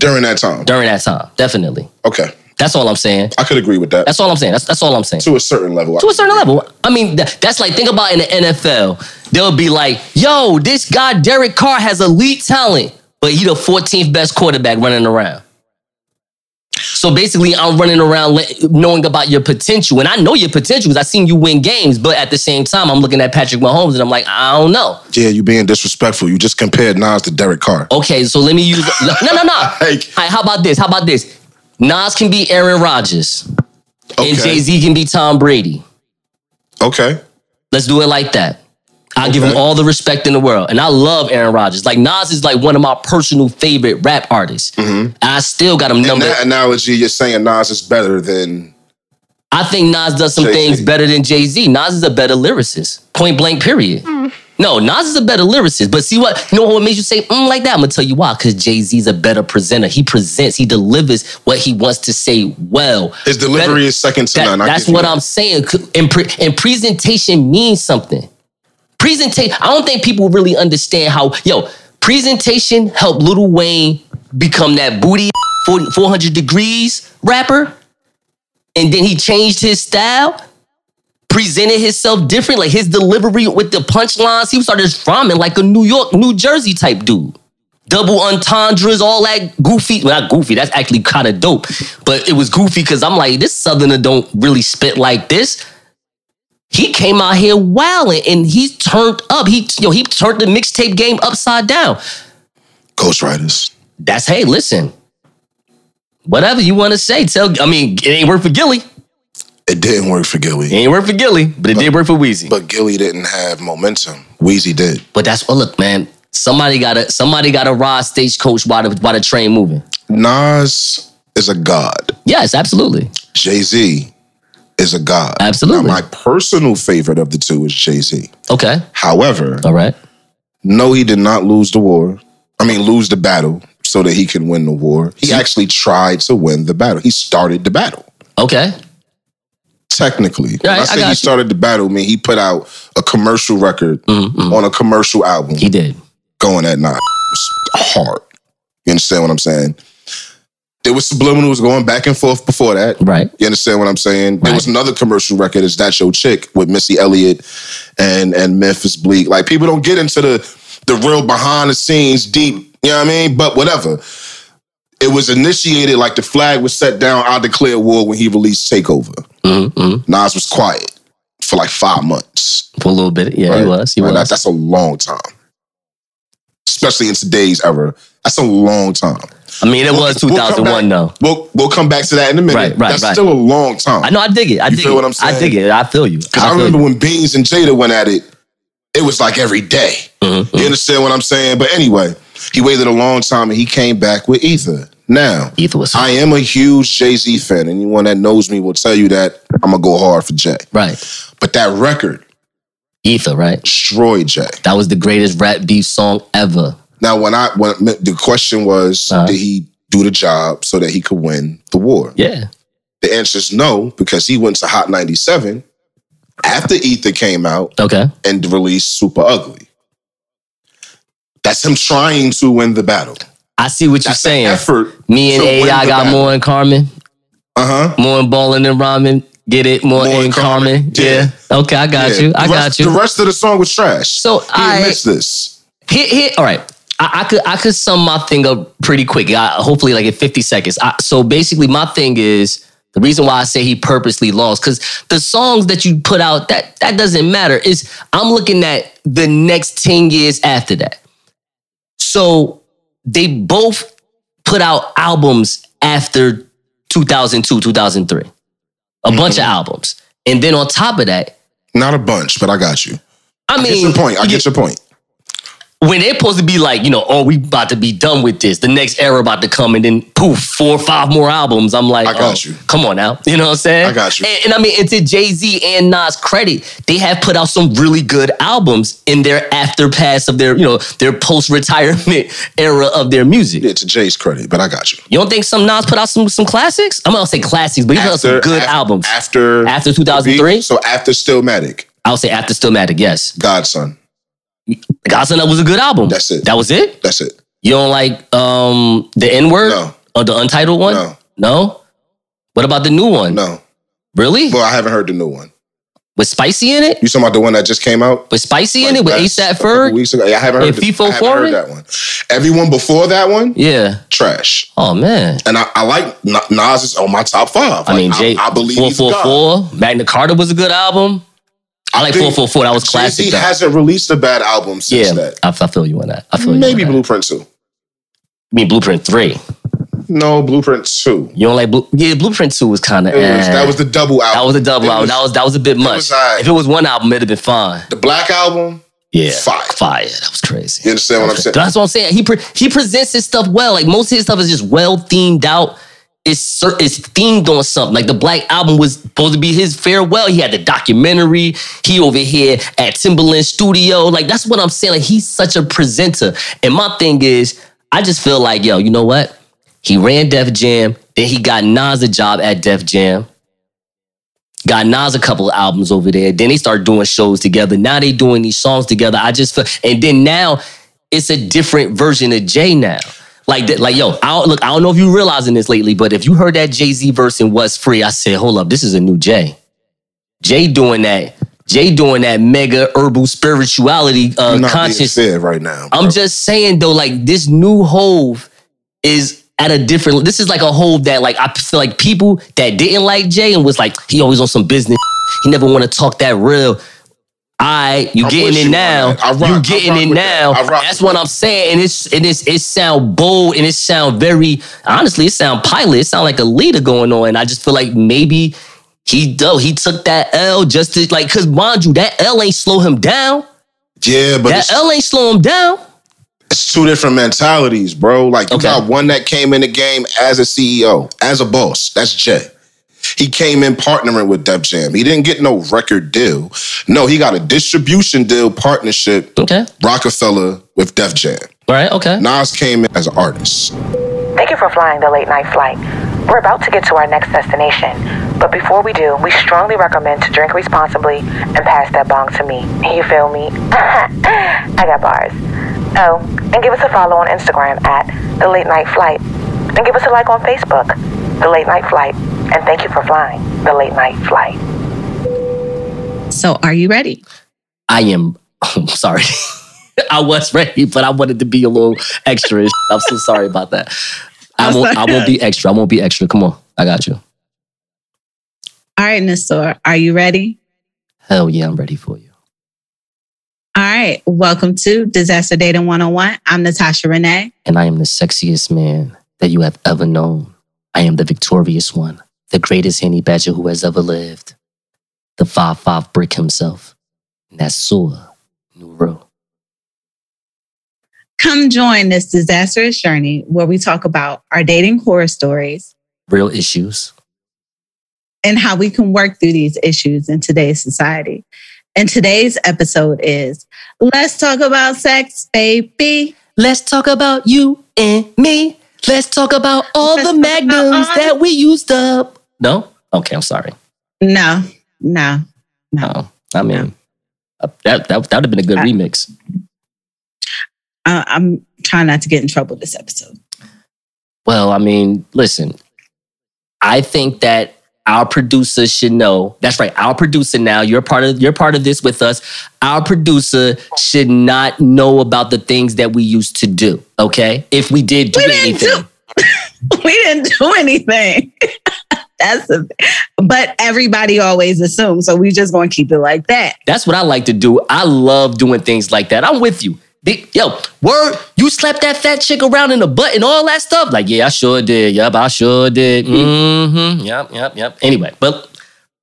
Speaker 10: During that time.
Speaker 2: during that time. Definitely,
Speaker 10: Okay.
Speaker 2: That's all I'm saying.
Speaker 10: I could agree with that.
Speaker 2: That's all I'm saying. That's that's all I'm saying.
Speaker 10: to a certain level.
Speaker 2: To a certain level. I mean, th- that's like think about in the NFL. They'll be like, "Yo, this guy Derek Carr has elite talent, but he the 14th best quarterback running around." So basically, I'm running around knowing about your potential, and I know your potential because I seen you win games. But at the same time, I'm looking at Patrick Mahomes, and I'm like, I don't know.
Speaker 10: Yeah, you being disrespectful. You just compared Nas to Derek Carr.
Speaker 2: Okay, so let me use no, no, no.
Speaker 10: Like-
Speaker 2: right, how about this? How about this? Nas can be Aaron Rodgers,
Speaker 10: Okay.
Speaker 2: and Jay Z can be Tom Brady.
Speaker 10: Okay.
Speaker 2: Let's do it like that. I give him all the respect in the world. And I love Aaron Rodgers. Like Nas is like one of my personal favorite rap artists. And I still got him
Speaker 10: Mm-hmm. In that analogy, you're saying Nas is better than
Speaker 2: I think Nas does some
Speaker 10: Jay-Z.
Speaker 2: things better than Jay-Z. Nas is a better lyricist. Point blank, period. No, Nas is a better lyricist. But see what, you know what makes you say mm, like that? I'm gonna tell you why. Because Jay-Z's a better presenter. He presents, he delivers what he wants to say well.
Speaker 10: his delivery
Speaker 2: Better-
Speaker 10: is second to
Speaker 2: That-
Speaker 10: none. I
Speaker 2: that's what
Speaker 10: that.
Speaker 2: I'm saying. And, pre- and presentation means something. Presentation, I don't think people really understand how, yo, presentation helped Lil Wayne become that booty 400 degrees rapper. And then he changed his style, presented himself different, like his delivery with the punchlines. He started rhyming like a New York, New Jersey type dude double entendres, all that goofy. Well, not goofy. That's actually kind of dope. But it was goofy because I'm like, this Southerner don't really spit like this. He came out here wilding and he turned up. He yo, he turned the mixtape game upside down.
Speaker 10: Ghostwriters.
Speaker 2: That's hey, listen. Whatever you want to say, tell. I mean, it ain't work for Gillie.
Speaker 10: It didn't work for Gillie.
Speaker 2: It
Speaker 10: Gillie.
Speaker 2: ain't work for Gillie, but it did work for Weezy. But,
Speaker 10: But Gillie didn't have momentum. Weezy did.
Speaker 2: But that's well, look, man. Somebody gotta somebody gotta ride stagecoach while the while the train moving.
Speaker 10: Nas is a god.
Speaker 2: Yes, absolutely.
Speaker 10: Jay Z is a god.
Speaker 2: Absolutely.
Speaker 10: Now, my personal favorite of the two is Jay Z.
Speaker 2: Okay.
Speaker 10: However,
Speaker 2: All right.
Speaker 10: no, he did not lose the war. I mean, lose the battle so that he can win the war. He actually tried to win the battle. He started the battle.
Speaker 2: Okay.
Speaker 10: Technically, I
Speaker 2: I
Speaker 10: say
Speaker 2: got
Speaker 10: he started the battle, I mean he put out a commercial record
Speaker 2: Mm-hmm.
Speaker 10: on a commercial album.
Speaker 2: He did.
Speaker 10: going at night. Hard. You understand what I'm saying? There was subliminals going back and forth before that.
Speaker 2: Right.
Speaker 10: You understand what I'm saying? There
Speaker 2: Right.
Speaker 10: was another commercial record, is That Your Chick with Missy Elliott and and Memphis Bleek. Like people don't get into the the real behind the scenes deep, you know what I mean? But whatever. It was initiated like the flag was set down, I declare war when he released Takeover.
Speaker 2: Mm-hmm.
Speaker 10: Nas was quiet for like five months.
Speaker 2: For a little bit. Yeah, he was. He
Speaker 10: Right,
Speaker 2: was.
Speaker 10: that's a long time. Especially in today's era. That's a long time.
Speaker 2: I mean, it was
Speaker 10: We'll come
Speaker 2: 2001
Speaker 10: back-
Speaker 2: though.
Speaker 10: We'll we'll come back to that in a minute.
Speaker 2: Right, right,
Speaker 10: That's
Speaker 2: right.
Speaker 10: still a long time.
Speaker 2: I know. I dig it. I
Speaker 10: You
Speaker 2: dig
Speaker 10: feel
Speaker 2: it.
Speaker 10: what I'm saying.
Speaker 2: I dig it. I feel you.
Speaker 10: Because I
Speaker 2: feel
Speaker 10: remember
Speaker 2: you.
Speaker 10: when Beans and Jada went at it, it was like every day.
Speaker 2: Mm-hmm.
Speaker 10: You understand what I'm saying? But anyway, he waited a long time and he came back with Ether. Now,
Speaker 2: Ether was
Speaker 10: I am a huge Jay Z fan. Anyone that knows me will tell you that I'm gonna go hard for Jay.
Speaker 2: right.
Speaker 10: But that record
Speaker 2: Ether, right?
Speaker 10: destroyed Jay.
Speaker 2: That was the greatest rap beef song ever.
Speaker 10: Now, when I when the question was,
Speaker 2: Uh-huh.
Speaker 10: did he do the job so that he could win the war?
Speaker 2: Yeah.
Speaker 10: The answer is no, because he went to Hot 97 after Ether came out
Speaker 2: Okay.
Speaker 10: and released Super Ugly. That's him trying to win the battle.
Speaker 2: I see what you're saying.
Speaker 10: effort.
Speaker 2: Me and AI got
Speaker 10: battle.
Speaker 2: more in Carmen.
Speaker 10: Uh huh.
Speaker 2: More in balling and rhyming. Get it? More,
Speaker 10: More
Speaker 2: in
Speaker 10: Carmen.
Speaker 2: common. Yeah.
Speaker 10: Yeah.
Speaker 2: Okay, I got you. I
Speaker 10: the
Speaker 2: got you.
Speaker 10: The rest of the song was trash.
Speaker 2: So
Speaker 10: he
Speaker 2: I-
Speaker 10: admits this.
Speaker 2: Here, here, all right. I, I could I could sum my thing up pretty quick. I, hopefully, like in 50 seconds. I, so basically, my thing is the reason why I say he purposely lost because the songs that you put out that that doesn't matter. Is I'm looking at the next 10 years after that. So they both put out albums after 2002, 2003, a bunch of mm-hmm. albums, and then on top of that,
Speaker 10: Not a bunch, but I got you.
Speaker 2: I
Speaker 10: I
Speaker 2: mean,
Speaker 10: get your point. I get your point.
Speaker 2: When they're supposed to be like, you know, oh, we about to be done with this. The next era about to come, and then poof, four or five more albums. I'm like,
Speaker 10: I got
Speaker 2: oh,
Speaker 10: you.
Speaker 2: Come on now, you know what I'm saying?
Speaker 10: I got you.
Speaker 2: And, and I mean, and to Jay Z and Nas credit, they have put out some really good albums in their after pass of their, you know, their post retirement era of their music.
Speaker 10: Yeah, to Jay's credit, but I got you.
Speaker 2: You don't think some Nas put out some some classics? I'm gonna say classics, but he put out some good
Speaker 10: af-
Speaker 2: albums.
Speaker 10: After
Speaker 2: After 2003?
Speaker 10: So after Stillmatic,
Speaker 2: I'll say after Stillmatic, yes.
Speaker 10: Godson.
Speaker 2: Godson, that was a good album.
Speaker 10: That's it.
Speaker 2: That was it.
Speaker 10: That's it.
Speaker 2: You don't like um the N word
Speaker 10: No.
Speaker 2: or the untitled one?
Speaker 10: No.
Speaker 2: No? What about the new one?
Speaker 10: No.
Speaker 2: Really?
Speaker 10: Well, I haven't heard the new one.
Speaker 2: With Spicy in it?
Speaker 10: You talking about the one that just came out?
Speaker 2: With Spicy in it? With ASAP Ferg?
Speaker 10: Weeks ago. Yeah, I haven't heard,
Speaker 2: Fivio
Speaker 10: I haven't heard that one. Everyone before that one,
Speaker 2: Yeah.
Speaker 10: trash.
Speaker 2: Oh man.
Speaker 10: And I, I like Nas is on my top five.
Speaker 2: I mean,
Speaker 10: Like,
Speaker 2: Jay,
Speaker 10: I, I believe he's God.
Speaker 2: 444, Magna Carta was a good album. I like
Speaker 10: think
Speaker 2: 444. That was classic.
Speaker 10: Jay-Z hasn't released a bad album since
Speaker 2: yeah,
Speaker 10: that.
Speaker 2: I, I feel you on that. I feel you.
Speaker 10: Maybe. Blueprint 2.
Speaker 2: I mean, Blueprint 3.
Speaker 10: No, Blueprint 2.
Speaker 2: You don't like Blue? Yeah, Blueprint 2 was kind of.
Speaker 10: Was- eh. that was the double album.
Speaker 2: That was a double album.
Speaker 10: was-
Speaker 2: that was that was a bit much.
Speaker 10: was
Speaker 2: if it was one album, it'd have been fine.
Speaker 10: The Black Album,
Speaker 2: Yeah,
Speaker 10: Fire.
Speaker 2: fire. That was crazy.
Speaker 10: you understand what I'm saying?
Speaker 2: That's what I'm saying. He pre- he presents his stuff well. Like most of his stuff is just well themed out. It's cer- it's themed on something. Like the Black Album was supposed to be his farewell. He had the documentary. He over here at Timbaland Studio. Like that's what I'm saying. Like he's such a presenter. And my thing is, I just feel like yo, you know what? He ran Def Jam. Then he got Nas a job at Def Jam. Got Nas a couple of albums over there. Then they start doing shows together. Now they doing these songs together. I just feel, and then now it's a different version of Jay now. Like that, like yo, I don't, look, I don't know if you realizing this lately, but if you heard that Jay Z verse in "Was Free," I said, hold up, this is a new Jay. Jay doing that. Jay doing that mega herbal spirituality uh,
Speaker 10: You're not
Speaker 2: conscious.
Speaker 10: being right now.
Speaker 2: I'm just saying though, like this new Hove is at a different. This is like a Hove that like I feel like people that didn't like Jay and was like he always on some business. He never want to talk that real. I you
Speaker 10: I'm
Speaker 2: getting it now.
Speaker 10: rock-
Speaker 2: you
Speaker 10: I
Speaker 2: getting it now.
Speaker 10: that.
Speaker 2: That's what. I'm saying. And it's and it's it sound bold and it sound very honestly. It sound pilot. It sound like a leader going on. I just feel like maybe he though he took that L just to like because mind you that L ain't slow him down.
Speaker 10: yeah, but
Speaker 2: That L ain't slow him down.
Speaker 10: it's two different mentalities, bro. Like you
Speaker 2: Okay.
Speaker 10: got one that came in the game as a CEO, as a boss. That's Jay. He came in partnering with Def Jam. He didn't get no record deal. No, he got a distribution deal partnership,
Speaker 2: Okay.
Speaker 10: Roc-A-Fella with Def Jam.
Speaker 2: All right. Okay.
Speaker 10: Nas came in as an artist.
Speaker 4: Thank you for flying the late night flight. We're about to get to our next destination, but before we do, we strongly recommend to drink responsibly and pass that bong to me. You feel me? I got bars. Oh, and give us a follow on Instagram at the late night flight, and give us a like on Facebook, the late night flight. And thank you for flying the late night flight.
Speaker 8: So, are you ready?
Speaker 2: I am. I'm sorry. I was ready, but I wanted to be a little extra. I'm so sorry about that. I won't. I won't be extra. I won't be extra. Come on, I got you.
Speaker 8: All right, Nestor, are you ready?
Speaker 2: Hell yeah, I'm ready for you.
Speaker 8: All right, welcome to Disaster Dating 101. I'm Natasha Renee.
Speaker 2: And I am the sexiest man that you have ever known. I am the victorious one, the greatest honey badger who has ever lived, the five five brick himself. That's Nuru.
Speaker 8: Come join this disastrous journey where we talk about our dating horror stories
Speaker 2: Real issues.
Speaker 8: and how we can work through these issues in today's society. And today's episode is Let's Talk About Sex, Baby.
Speaker 2: Let's talk about you and me. Let's talk about all
Speaker 8: Let's
Speaker 2: the magnums
Speaker 8: all
Speaker 2: that we used up. No? Okay, I'm sorry.
Speaker 8: No, no.
Speaker 2: No, I mean, uh, that that that would have been a good
Speaker 8: I-
Speaker 2: remix.
Speaker 8: Uh, I'm trying not to get in trouble this episode.
Speaker 2: Well, I mean, listen, I think that our producer should know. That's right. Our producer now, you're part of you're part of this with us. Our producer should not know about the things that we used to do. Okay? If we did do
Speaker 8: We didn't
Speaker 2: anything.
Speaker 8: we didn't do anything. That's the but everybody always assumes. So we just gonna keep it like that.
Speaker 2: That's what I like to do. I love doing things like that. I'm with you. Yo, word, you slapped that fat chick around in the butt and all that stuff? Like, yeah, I sure did. Yep, I sure did. Mm-hmm. Yep, yep, yep. Anyway, but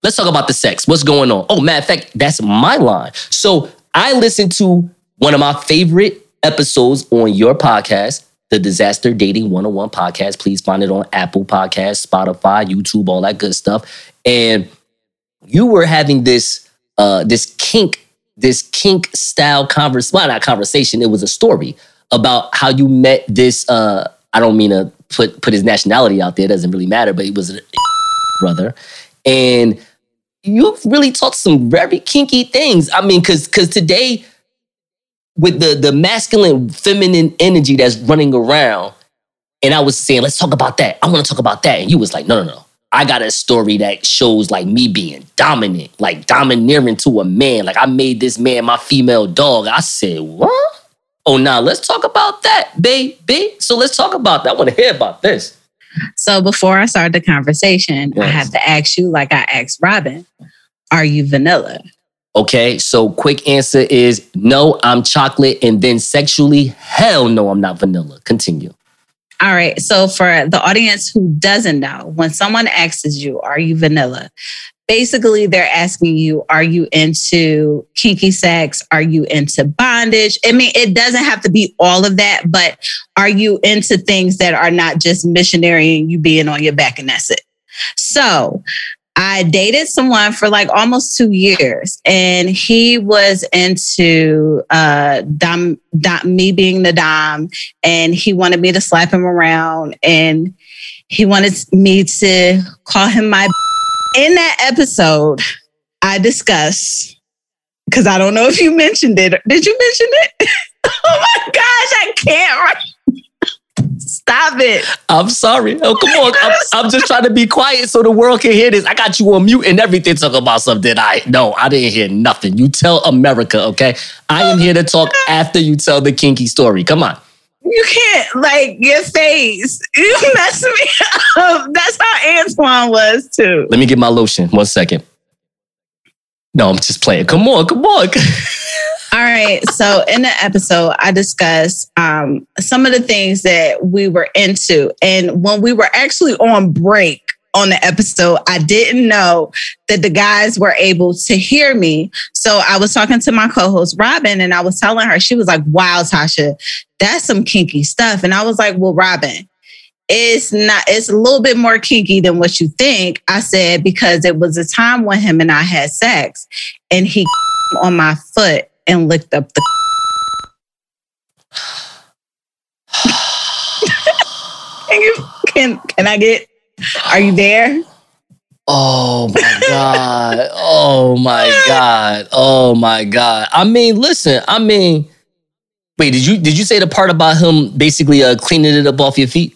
Speaker 2: let's talk about the sex. What's going on? Oh, matter of fact, that's my line. So I listened to one of my favorite episodes on your podcast, the Disaster Dating 101 podcast. Please find it on Apple Podcasts, Spotify, YouTube, all that good stuff. And you were having this uh this kink this kink style conversation well not conversation it was a story about how you met this uh i don't mean to put put his nationality out there it doesn't really matter but he was a brother and you've really talked some very kinky things i mean because because today with the the masculine feminine energy that's running around and i was saying let's talk about that i want to talk about that and you was like no no no I got a story that shows like me being dominant, like domineering to a man. Like I made this man my female dog. I said, what? Oh, now let's talk about that, baby. So let's talk about that. I want to hear about this.
Speaker 8: So before I start the conversation, I
Speaker 2: Yes.
Speaker 8: have to ask you, like I asked Robin, are you vanilla?
Speaker 2: Okay, so quick answer is no, I'm chocolate. And then sexually, hell no, I'm not vanilla. Continue.
Speaker 8: All right. So for the audience who doesn't know, when someone asks you, are you vanilla? Basically, they're asking you, are you into kinky sex? Are you into bondage? I mean, it doesn't have to be all of that, but are you into things that are not just missionary and you being on your back and that's it? So I dated someone for like almost two years, and he was into uh, dom, dom, me being the dom, and he wanted me to slap him around, and he wanted me to call him my. In that episode, I discussed because I don't know if you mentioned it. Did you mention it? oh my gosh, I can't. Stop it.
Speaker 2: I'm sorry. Oh, come on. I'm, I'm just trying to be quiet so the world can hear this. I got you on mute and everything talking about something I no, I didn't hear nothing. You tell America, okay? I am here to talk after you tell the kinky story. Come on.
Speaker 8: You can't like your face. You mess me up. That's how Antoine was too.
Speaker 2: Let me get my lotion. One second. No, I'm just playing. Come on, come on.
Speaker 8: All right. So in the episode, I discussed um, some of the things that we were into, and when we were actually on break on the episode, I didn't know that the guys were able to hear me. So I was talking to my co-host Robin, and I was telling her she was like, "Wow, Tasha, that's some kinky stuff." And I was like, "Well, Robin." it's not it's a little bit more kinky than what you think i said because it was a time when him and i had sex and he on my foot and licked up the can you can can i get are you there
Speaker 2: Oh my God. Oh my God. Oh my God. I mean, listen, I mean, wait, did you did you say the part about him basically uh cleaning it up off your feet?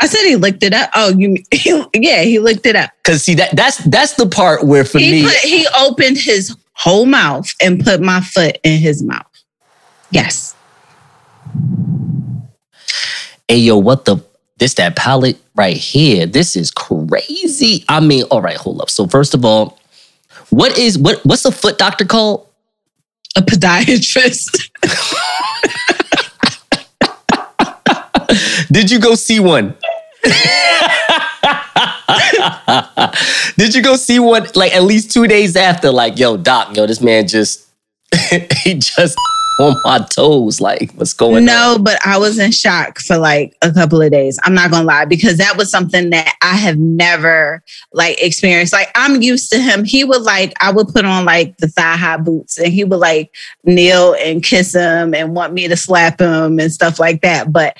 Speaker 8: i said he licked it up oh you he, yeah he licked it up
Speaker 2: Cause see that that's that's the part where for
Speaker 8: he
Speaker 2: me
Speaker 8: put, he opened his whole mouth and put my foot in his mouth yes
Speaker 2: hey yo, what the this that palette right here. This is crazy. I mean, all right, hold up. So first of all, what is what what's a foot doctor called?
Speaker 8: a podiatrist
Speaker 2: Did you go see one? Did you go see what like at least two days after? Like, yo, doc, yo, this man just he just on my toes. Like, what's going on?
Speaker 8: no, but I was in shock for like a couple of days. I'm not gonna lie because that was something that I have never like experienced. Like I'm used to him. He would like I would put on like the thigh high boots, and he would like kneel and kiss him and want me to slap him and stuff like that. But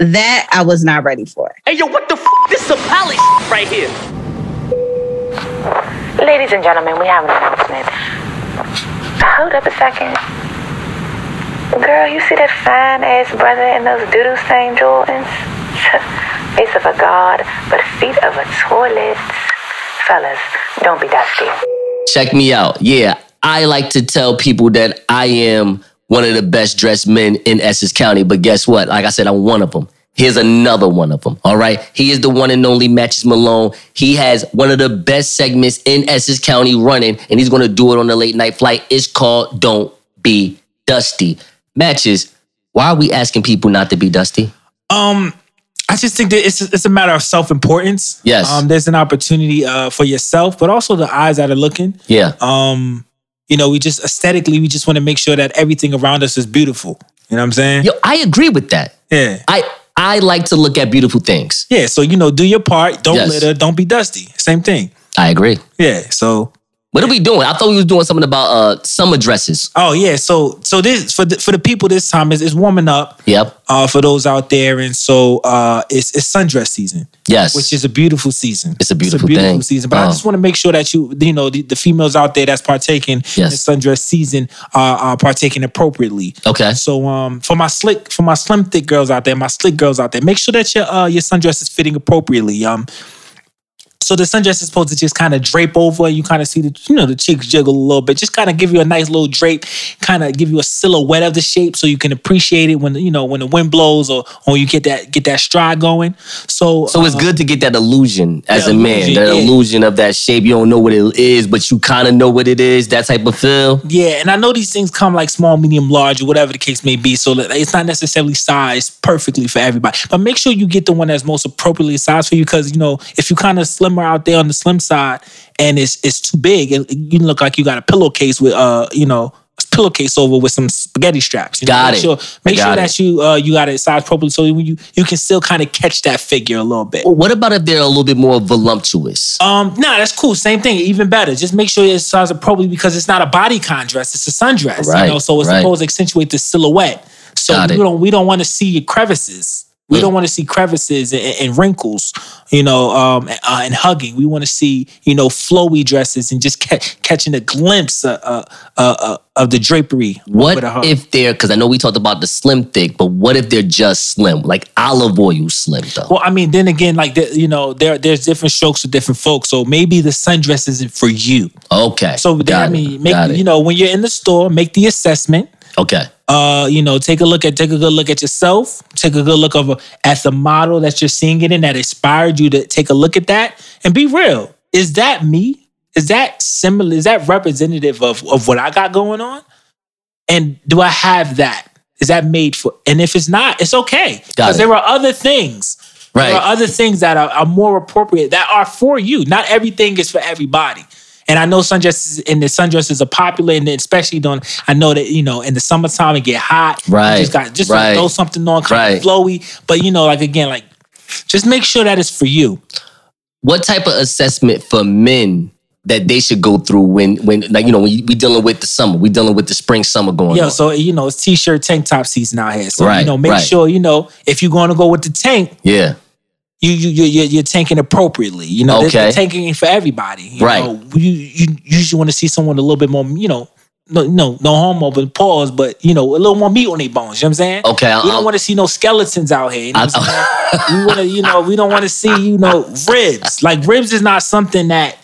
Speaker 8: that I was not ready for.
Speaker 1: Hey, yo, what the f? This is a palace right here.
Speaker 4: Ladies and gentlemen, we have an announcement. Hold up a second. Girl, you see that fine ass brother in those doodoo stained Jordans? Face of a god, but feet of a toilet. Fellas, don't be dusty.
Speaker 2: Check me out. Yeah, I like to tell people that I am one of the best dressed men in Essex County, but guess what? Like I said, I'm one of them. Here's another one of them. All right. He is the one and only Matches Malone. He has one of the best segments in Essex County running, and he's going to do it on the late night flight. It's called Don't Be Dusty. Matches, why are we asking people not to be dusty?
Speaker 11: Um, I just think that it's it's a matter of self importance.
Speaker 2: Yes.
Speaker 11: Um, there's an opportunity uh, for yourself, but also the eyes that are looking.
Speaker 2: Yeah.
Speaker 11: Um, you know, we just aesthetically, we just want to make sure that everything around us is beautiful. You know what I'm saying?
Speaker 2: Yo, I agree with that.
Speaker 11: Yeah.
Speaker 2: I I like to look at beautiful things.
Speaker 11: Yeah. So you know, do your part. Don't
Speaker 2: Yes.
Speaker 11: litter. Don't be dusty. Same thing.
Speaker 2: I agree.
Speaker 11: Yeah. So
Speaker 2: What are we doing? I thought we was doing something about uh summer dresses.
Speaker 11: Oh yeah, so so this for the, for the people this time is it's warming up.
Speaker 2: Yep.
Speaker 11: Uh, for those out there, and so uh, it's it's sundress season.
Speaker 2: Yes.
Speaker 11: which is a beautiful season.
Speaker 2: It's a beautiful
Speaker 11: beautiful
Speaker 2: thing.
Speaker 11: season. But I
Speaker 2: Oh.
Speaker 11: just want to make sure that you you know the, the females out there that's partaking
Speaker 2: Yes.
Speaker 11: in sundress season are, are partaking appropriately.
Speaker 2: Okay.
Speaker 11: So um for my slick for my slim thick girls out there, my slick girls out there, make sure that your uh your sundress is fitting appropriately. Um. So the sundress is supposed to just kind of drape over. You kind of see the, you know, the cheeks jiggle a little bit. Just kind of give you a nice little drape, kind of give you a silhouette of the shape, so you can appreciate it when you know when the wind blows or or you get that get that stride going. So
Speaker 2: So it's
Speaker 11: uh,
Speaker 2: good to get that illusion as a man,
Speaker 11: illusion,
Speaker 2: that
Speaker 11: yeah.
Speaker 2: illusion of that shape. You don't know what it is, but you kind of know what it is. That type of feel.
Speaker 11: Yeah, and I know these things come like small, medium, large, or whatever the case may be. So it's not necessarily sized perfectly for everybody. But make sure you get the one that's most appropriately sized for you, because you know if you kind of slimmer out there on the slim side and it's it's too big, it, you look like you got a pillowcase with uh you know pillowcase over with some spaghetti straps. You know?
Speaker 2: Got
Speaker 11: make
Speaker 2: it.
Speaker 11: Sure, make sure
Speaker 2: got
Speaker 11: that you uh you got it sized properly so you you can still kind of catch that figure a little bit.
Speaker 2: What about if they're a little bit more voluptuous?
Speaker 11: Um, no, that's cool. Same thing, even better. Just make sure it's sized appropriately because it's not a bodycon dress; it's a sundress.
Speaker 2: Right,
Speaker 11: You know, so it's
Speaker 2: right.
Speaker 11: supposed to accentuate the silhouette. So
Speaker 2: Got
Speaker 11: we
Speaker 2: it.
Speaker 11: don't we don't want to see your crevices. We don't want to see crevices and, and wrinkles, you know, um, uh, and hugging. We want to see, you know, flowy dresses and just ca- catching a glimpse uh, uh, uh, uh, of the drapery.
Speaker 2: What
Speaker 11: over the hug.
Speaker 2: if they're because I know we talked about the slim thick, but what if they're just slim, like olive oil slim though?
Speaker 11: Well, I mean, then again, like the, you know, there there's different strokes for different folks. So maybe the sundress isn't for you.
Speaker 2: Okay.
Speaker 11: So then,
Speaker 2: Got
Speaker 11: I mean, make you know when you're in the store, make the assessment.
Speaker 2: Okay.
Speaker 11: Uh, you know, take a look at take a good look at yourself. Take a good look over at the model that you're seeing it in that inspired you to take a look at that and be real. Is that me? Is that similar? Is that representative of of what I got going on? And do I have that? Is that made for? And if it's not, it's okay because
Speaker 2: it.
Speaker 11: there are other things.
Speaker 2: Right.
Speaker 11: There are other things that are, are more appropriate that are for you. Not everything is for everybody. And I know sundresses and the sundresses are popular, and especially during I know that you know in the summertime it get hot. You
Speaker 2: Right,
Speaker 11: just got just
Speaker 2: right.
Speaker 11: throw something on, kind
Speaker 2: Right.
Speaker 11: of flowy. But you know, like again, like just make sure that it's for you.
Speaker 2: What type of assessment for men that they should go through when when like you know when we dealing with the summer, we dealing with the spring summer going
Speaker 11: Yo,
Speaker 2: on.
Speaker 11: so you know it's t-shirt tank top season out here. So
Speaker 2: Right,
Speaker 11: you know, make
Speaker 2: right.
Speaker 11: sure you know if you're going to go with the tank,
Speaker 2: yeah.
Speaker 11: You you you you're, you're tanking appropriately. You know,
Speaker 2: Okay.
Speaker 11: tanking for everybody. You
Speaker 2: Right.
Speaker 11: Know, you you usually want to see someone a little bit more. You know, no no no homo, but pause. But you know, a little more meat on their bones. You know what I'm saying?
Speaker 2: Okay,
Speaker 11: we
Speaker 2: I'll-
Speaker 11: don't want to see no skeletons out here. You know what I'm saying? we want to, you know, we don't want to see, you know, ribs. Like ribs is not something that,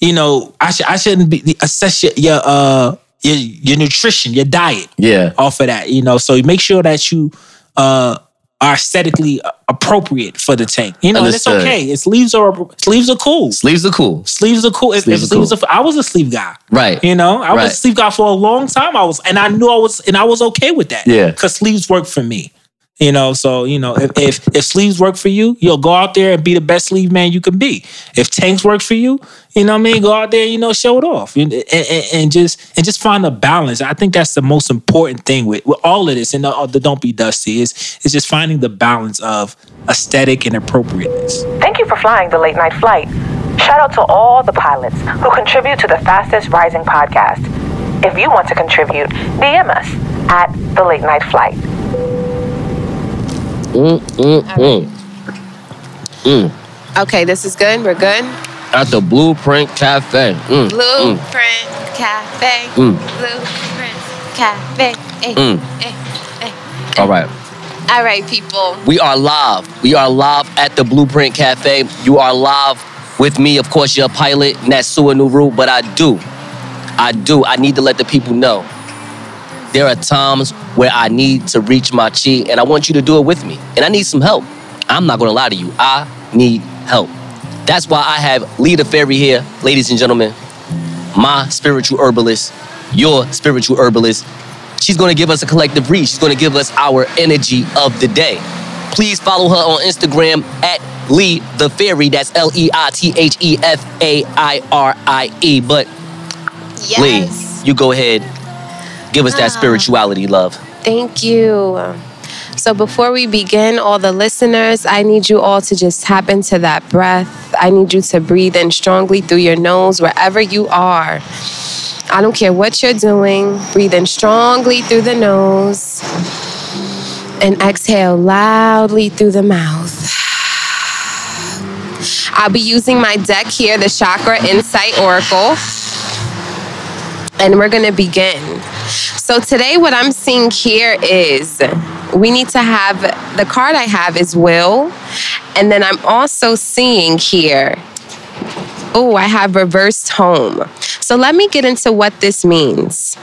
Speaker 11: you know, I should I shouldn't be assess your, your uh your your nutrition, your diet
Speaker 2: Yeah.
Speaker 11: off of that. You know, so make sure that you uh are aesthetically appropriate for the tank. You know, and it's okay. It's sleeves are sleeves are cool.
Speaker 2: Sleeves are cool.
Speaker 11: Sleeves are cool.
Speaker 2: Sleeves
Speaker 11: if
Speaker 2: are
Speaker 11: sleeves are, I was a sleeve guy.
Speaker 2: Right.
Speaker 11: You know, I was a sleeve guy for a long time. I was, and I knew I was, and I was okay with that.
Speaker 2: Yeah.
Speaker 11: because sleeves work for me. You know, so you know, if, if if sleeves work for you, you'll go out there and be the best sleeve man you can be. If tanks work for you, you know what I mean, go out there, you know, show it off, and, and, and just and just find a balance. I think that's the most important thing with, with all of this, and the, the don't be dusty is is just finding the balance of aesthetic and appropriateness.
Speaker 4: Thank you for flying the late night flight. Shout out to all the pilots who contribute to the fastest rising podcast. If you want to contribute, DM us at the late night flight.
Speaker 2: Mm, mm, mm. Mm.
Speaker 12: Okay, this is good. We're good.
Speaker 2: at the Blueprint Cafe. Mm, mm,
Speaker 12: Blueprint Cafe.
Speaker 2: Mm.
Speaker 12: Blueprint Cafe. Eh,
Speaker 2: Mm.
Speaker 12: eh, eh.
Speaker 2: All right.
Speaker 12: All right, people.
Speaker 2: We are live. We are live at the Blueprint Cafe. You are live with me, of course, your pilot, Natsua Nuru. But I do, I do, I need to let the people know. There are times where I need to reach my chi, and I want you to do it with me. And I need some help. I'm not gonna lie to you. I need help. That's why I have Lei the Fairie here, ladies and gentlemen, my spiritual herbalist, your spiritual herbalist. She's gonna give us a collective read. She's gonna give us our energy of the day. Please follow her on Instagram at Lei the Fairie. That's L E I T H E F A I R I E. But
Speaker 12: Yes.
Speaker 2: Lei, you go ahead. Give us that
Speaker 12: Ah.
Speaker 2: spirituality, love.
Speaker 12: Thank you. So, before we begin, all the listeners, I need you all to just tap into that breath. I need you to breathe in strongly through your nose wherever you are. I don't care what you're doing, breathe in strongly through the nose and exhale loudly through the mouth. I'll be using my deck here, the Chakra Insight Oracle, and we're gonna begin. So today, what I'm seeing here is we need to have the card I have is will, and then I'm also seeing here. Oh, I have reversed home. So let me get into what this means.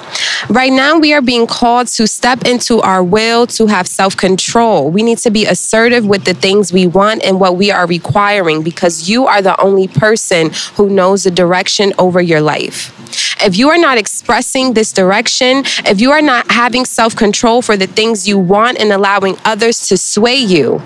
Speaker 12: Right now, we are being called to step into our will to have self control. We need to be assertive with the things we want and what we are requiring because you are the only person who knows the direction over your life. If you are not expressing this direction, if you are not having self control for the things you want and allowing others to sway you,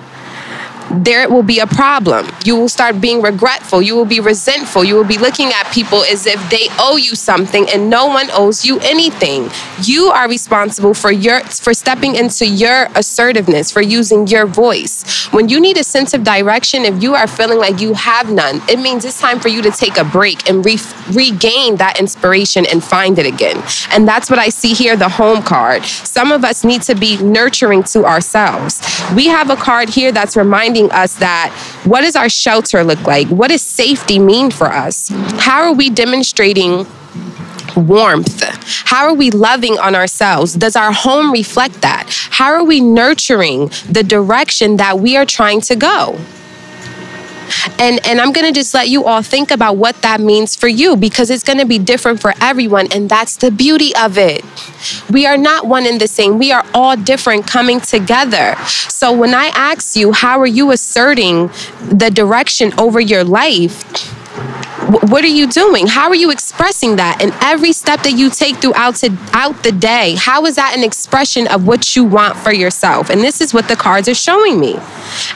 Speaker 12: there it will be a problem. You will start being regretful. You will be resentful. You will be looking at people as if they owe you something and no one owes you anything. You are responsible for your for stepping into your assertiveness, for using your voice. When you need a sense of direction, if you are feeling like you have none, it means it's time for you to take a break and re- regain that inspiration and find it again. And that's what I see here the home card. Some of us need to be nurturing to ourselves. We have a card here that's reminding us that what does our shelter look like? What does safety mean for us? How are we demonstrating warmth? How are we loving on ourselves? Does our home reflect that? How are we nurturing the direction that we are trying to go? And and I'm to just let you all think about what that means for you because it's to be different for everyone and that's the beauty of it. We are not one and the same. We are all different coming together. So when I ask you how are you asserting the direction over your life? What are you doing? How are you expressing that? And every step that you take throughout to, out the day, how is that an expression of what you want for yourself? And this is what the cards are showing me.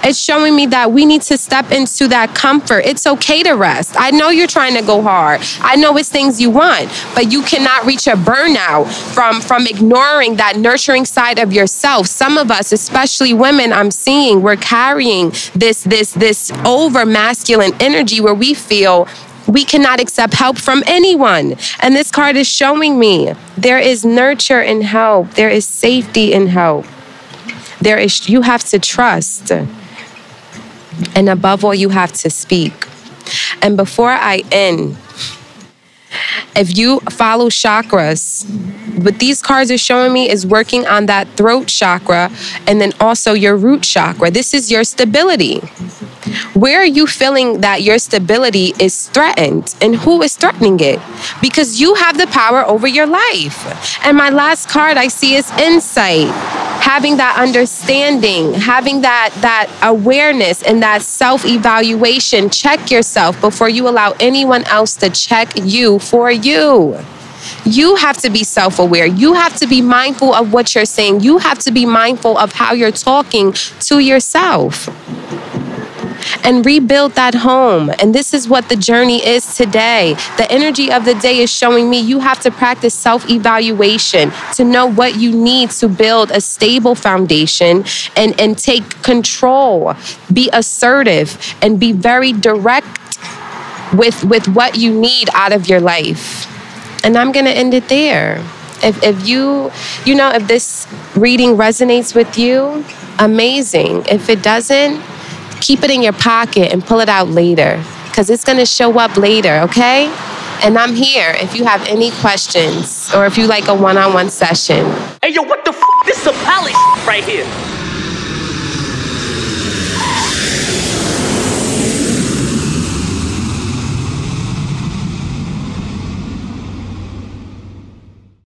Speaker 12: It's showing me that we need to step into that comfort. It's okay to rest. I know you're trying to go hard. I know it's things you want, but you cannot reach a burnout from from ignoring that nurturing side of yourself. Some of us, especially women, I'm seeing we're carrying this this this over masculine energy where we feel we cannot accept help from anyone. And this card is showing me there is nurture in help, there is safety in help. There is you have to trust. And above all, you have to speak. And before I end, if you follow chakras, what these cards are showing me is working on that throat chakra and then also your root chakra. This is your stability. Where are you feeling that your stability is threatened and who is threatening it? Because you have the power over your life. And my last card I see is insight. Having that understanding, having that that awareness and that self-evaluation. Check yourself before you allow anyone else to check you for you. You have to be self aware. You have to be mindful of what you're saying. You have to be mindful of how you're talking to yourself and rebuild that home. And this is what the journey is today. The energy of the day is showing me you have to practice self evaluation to know what you need to build a stable foundation and, and take control. Be assertive and be very direct with, with what you need out of your life. And I'm going to end it there. If, if you, you know, if this reading resonates with you, amazing. If it doesn't, keep it in your pocket and pull it out later because it's going to show up later, okay? And I'm here if you have any questions or if you like a one on one session.
Speaker 2: Hey, yo, what the f? This is some palace right here.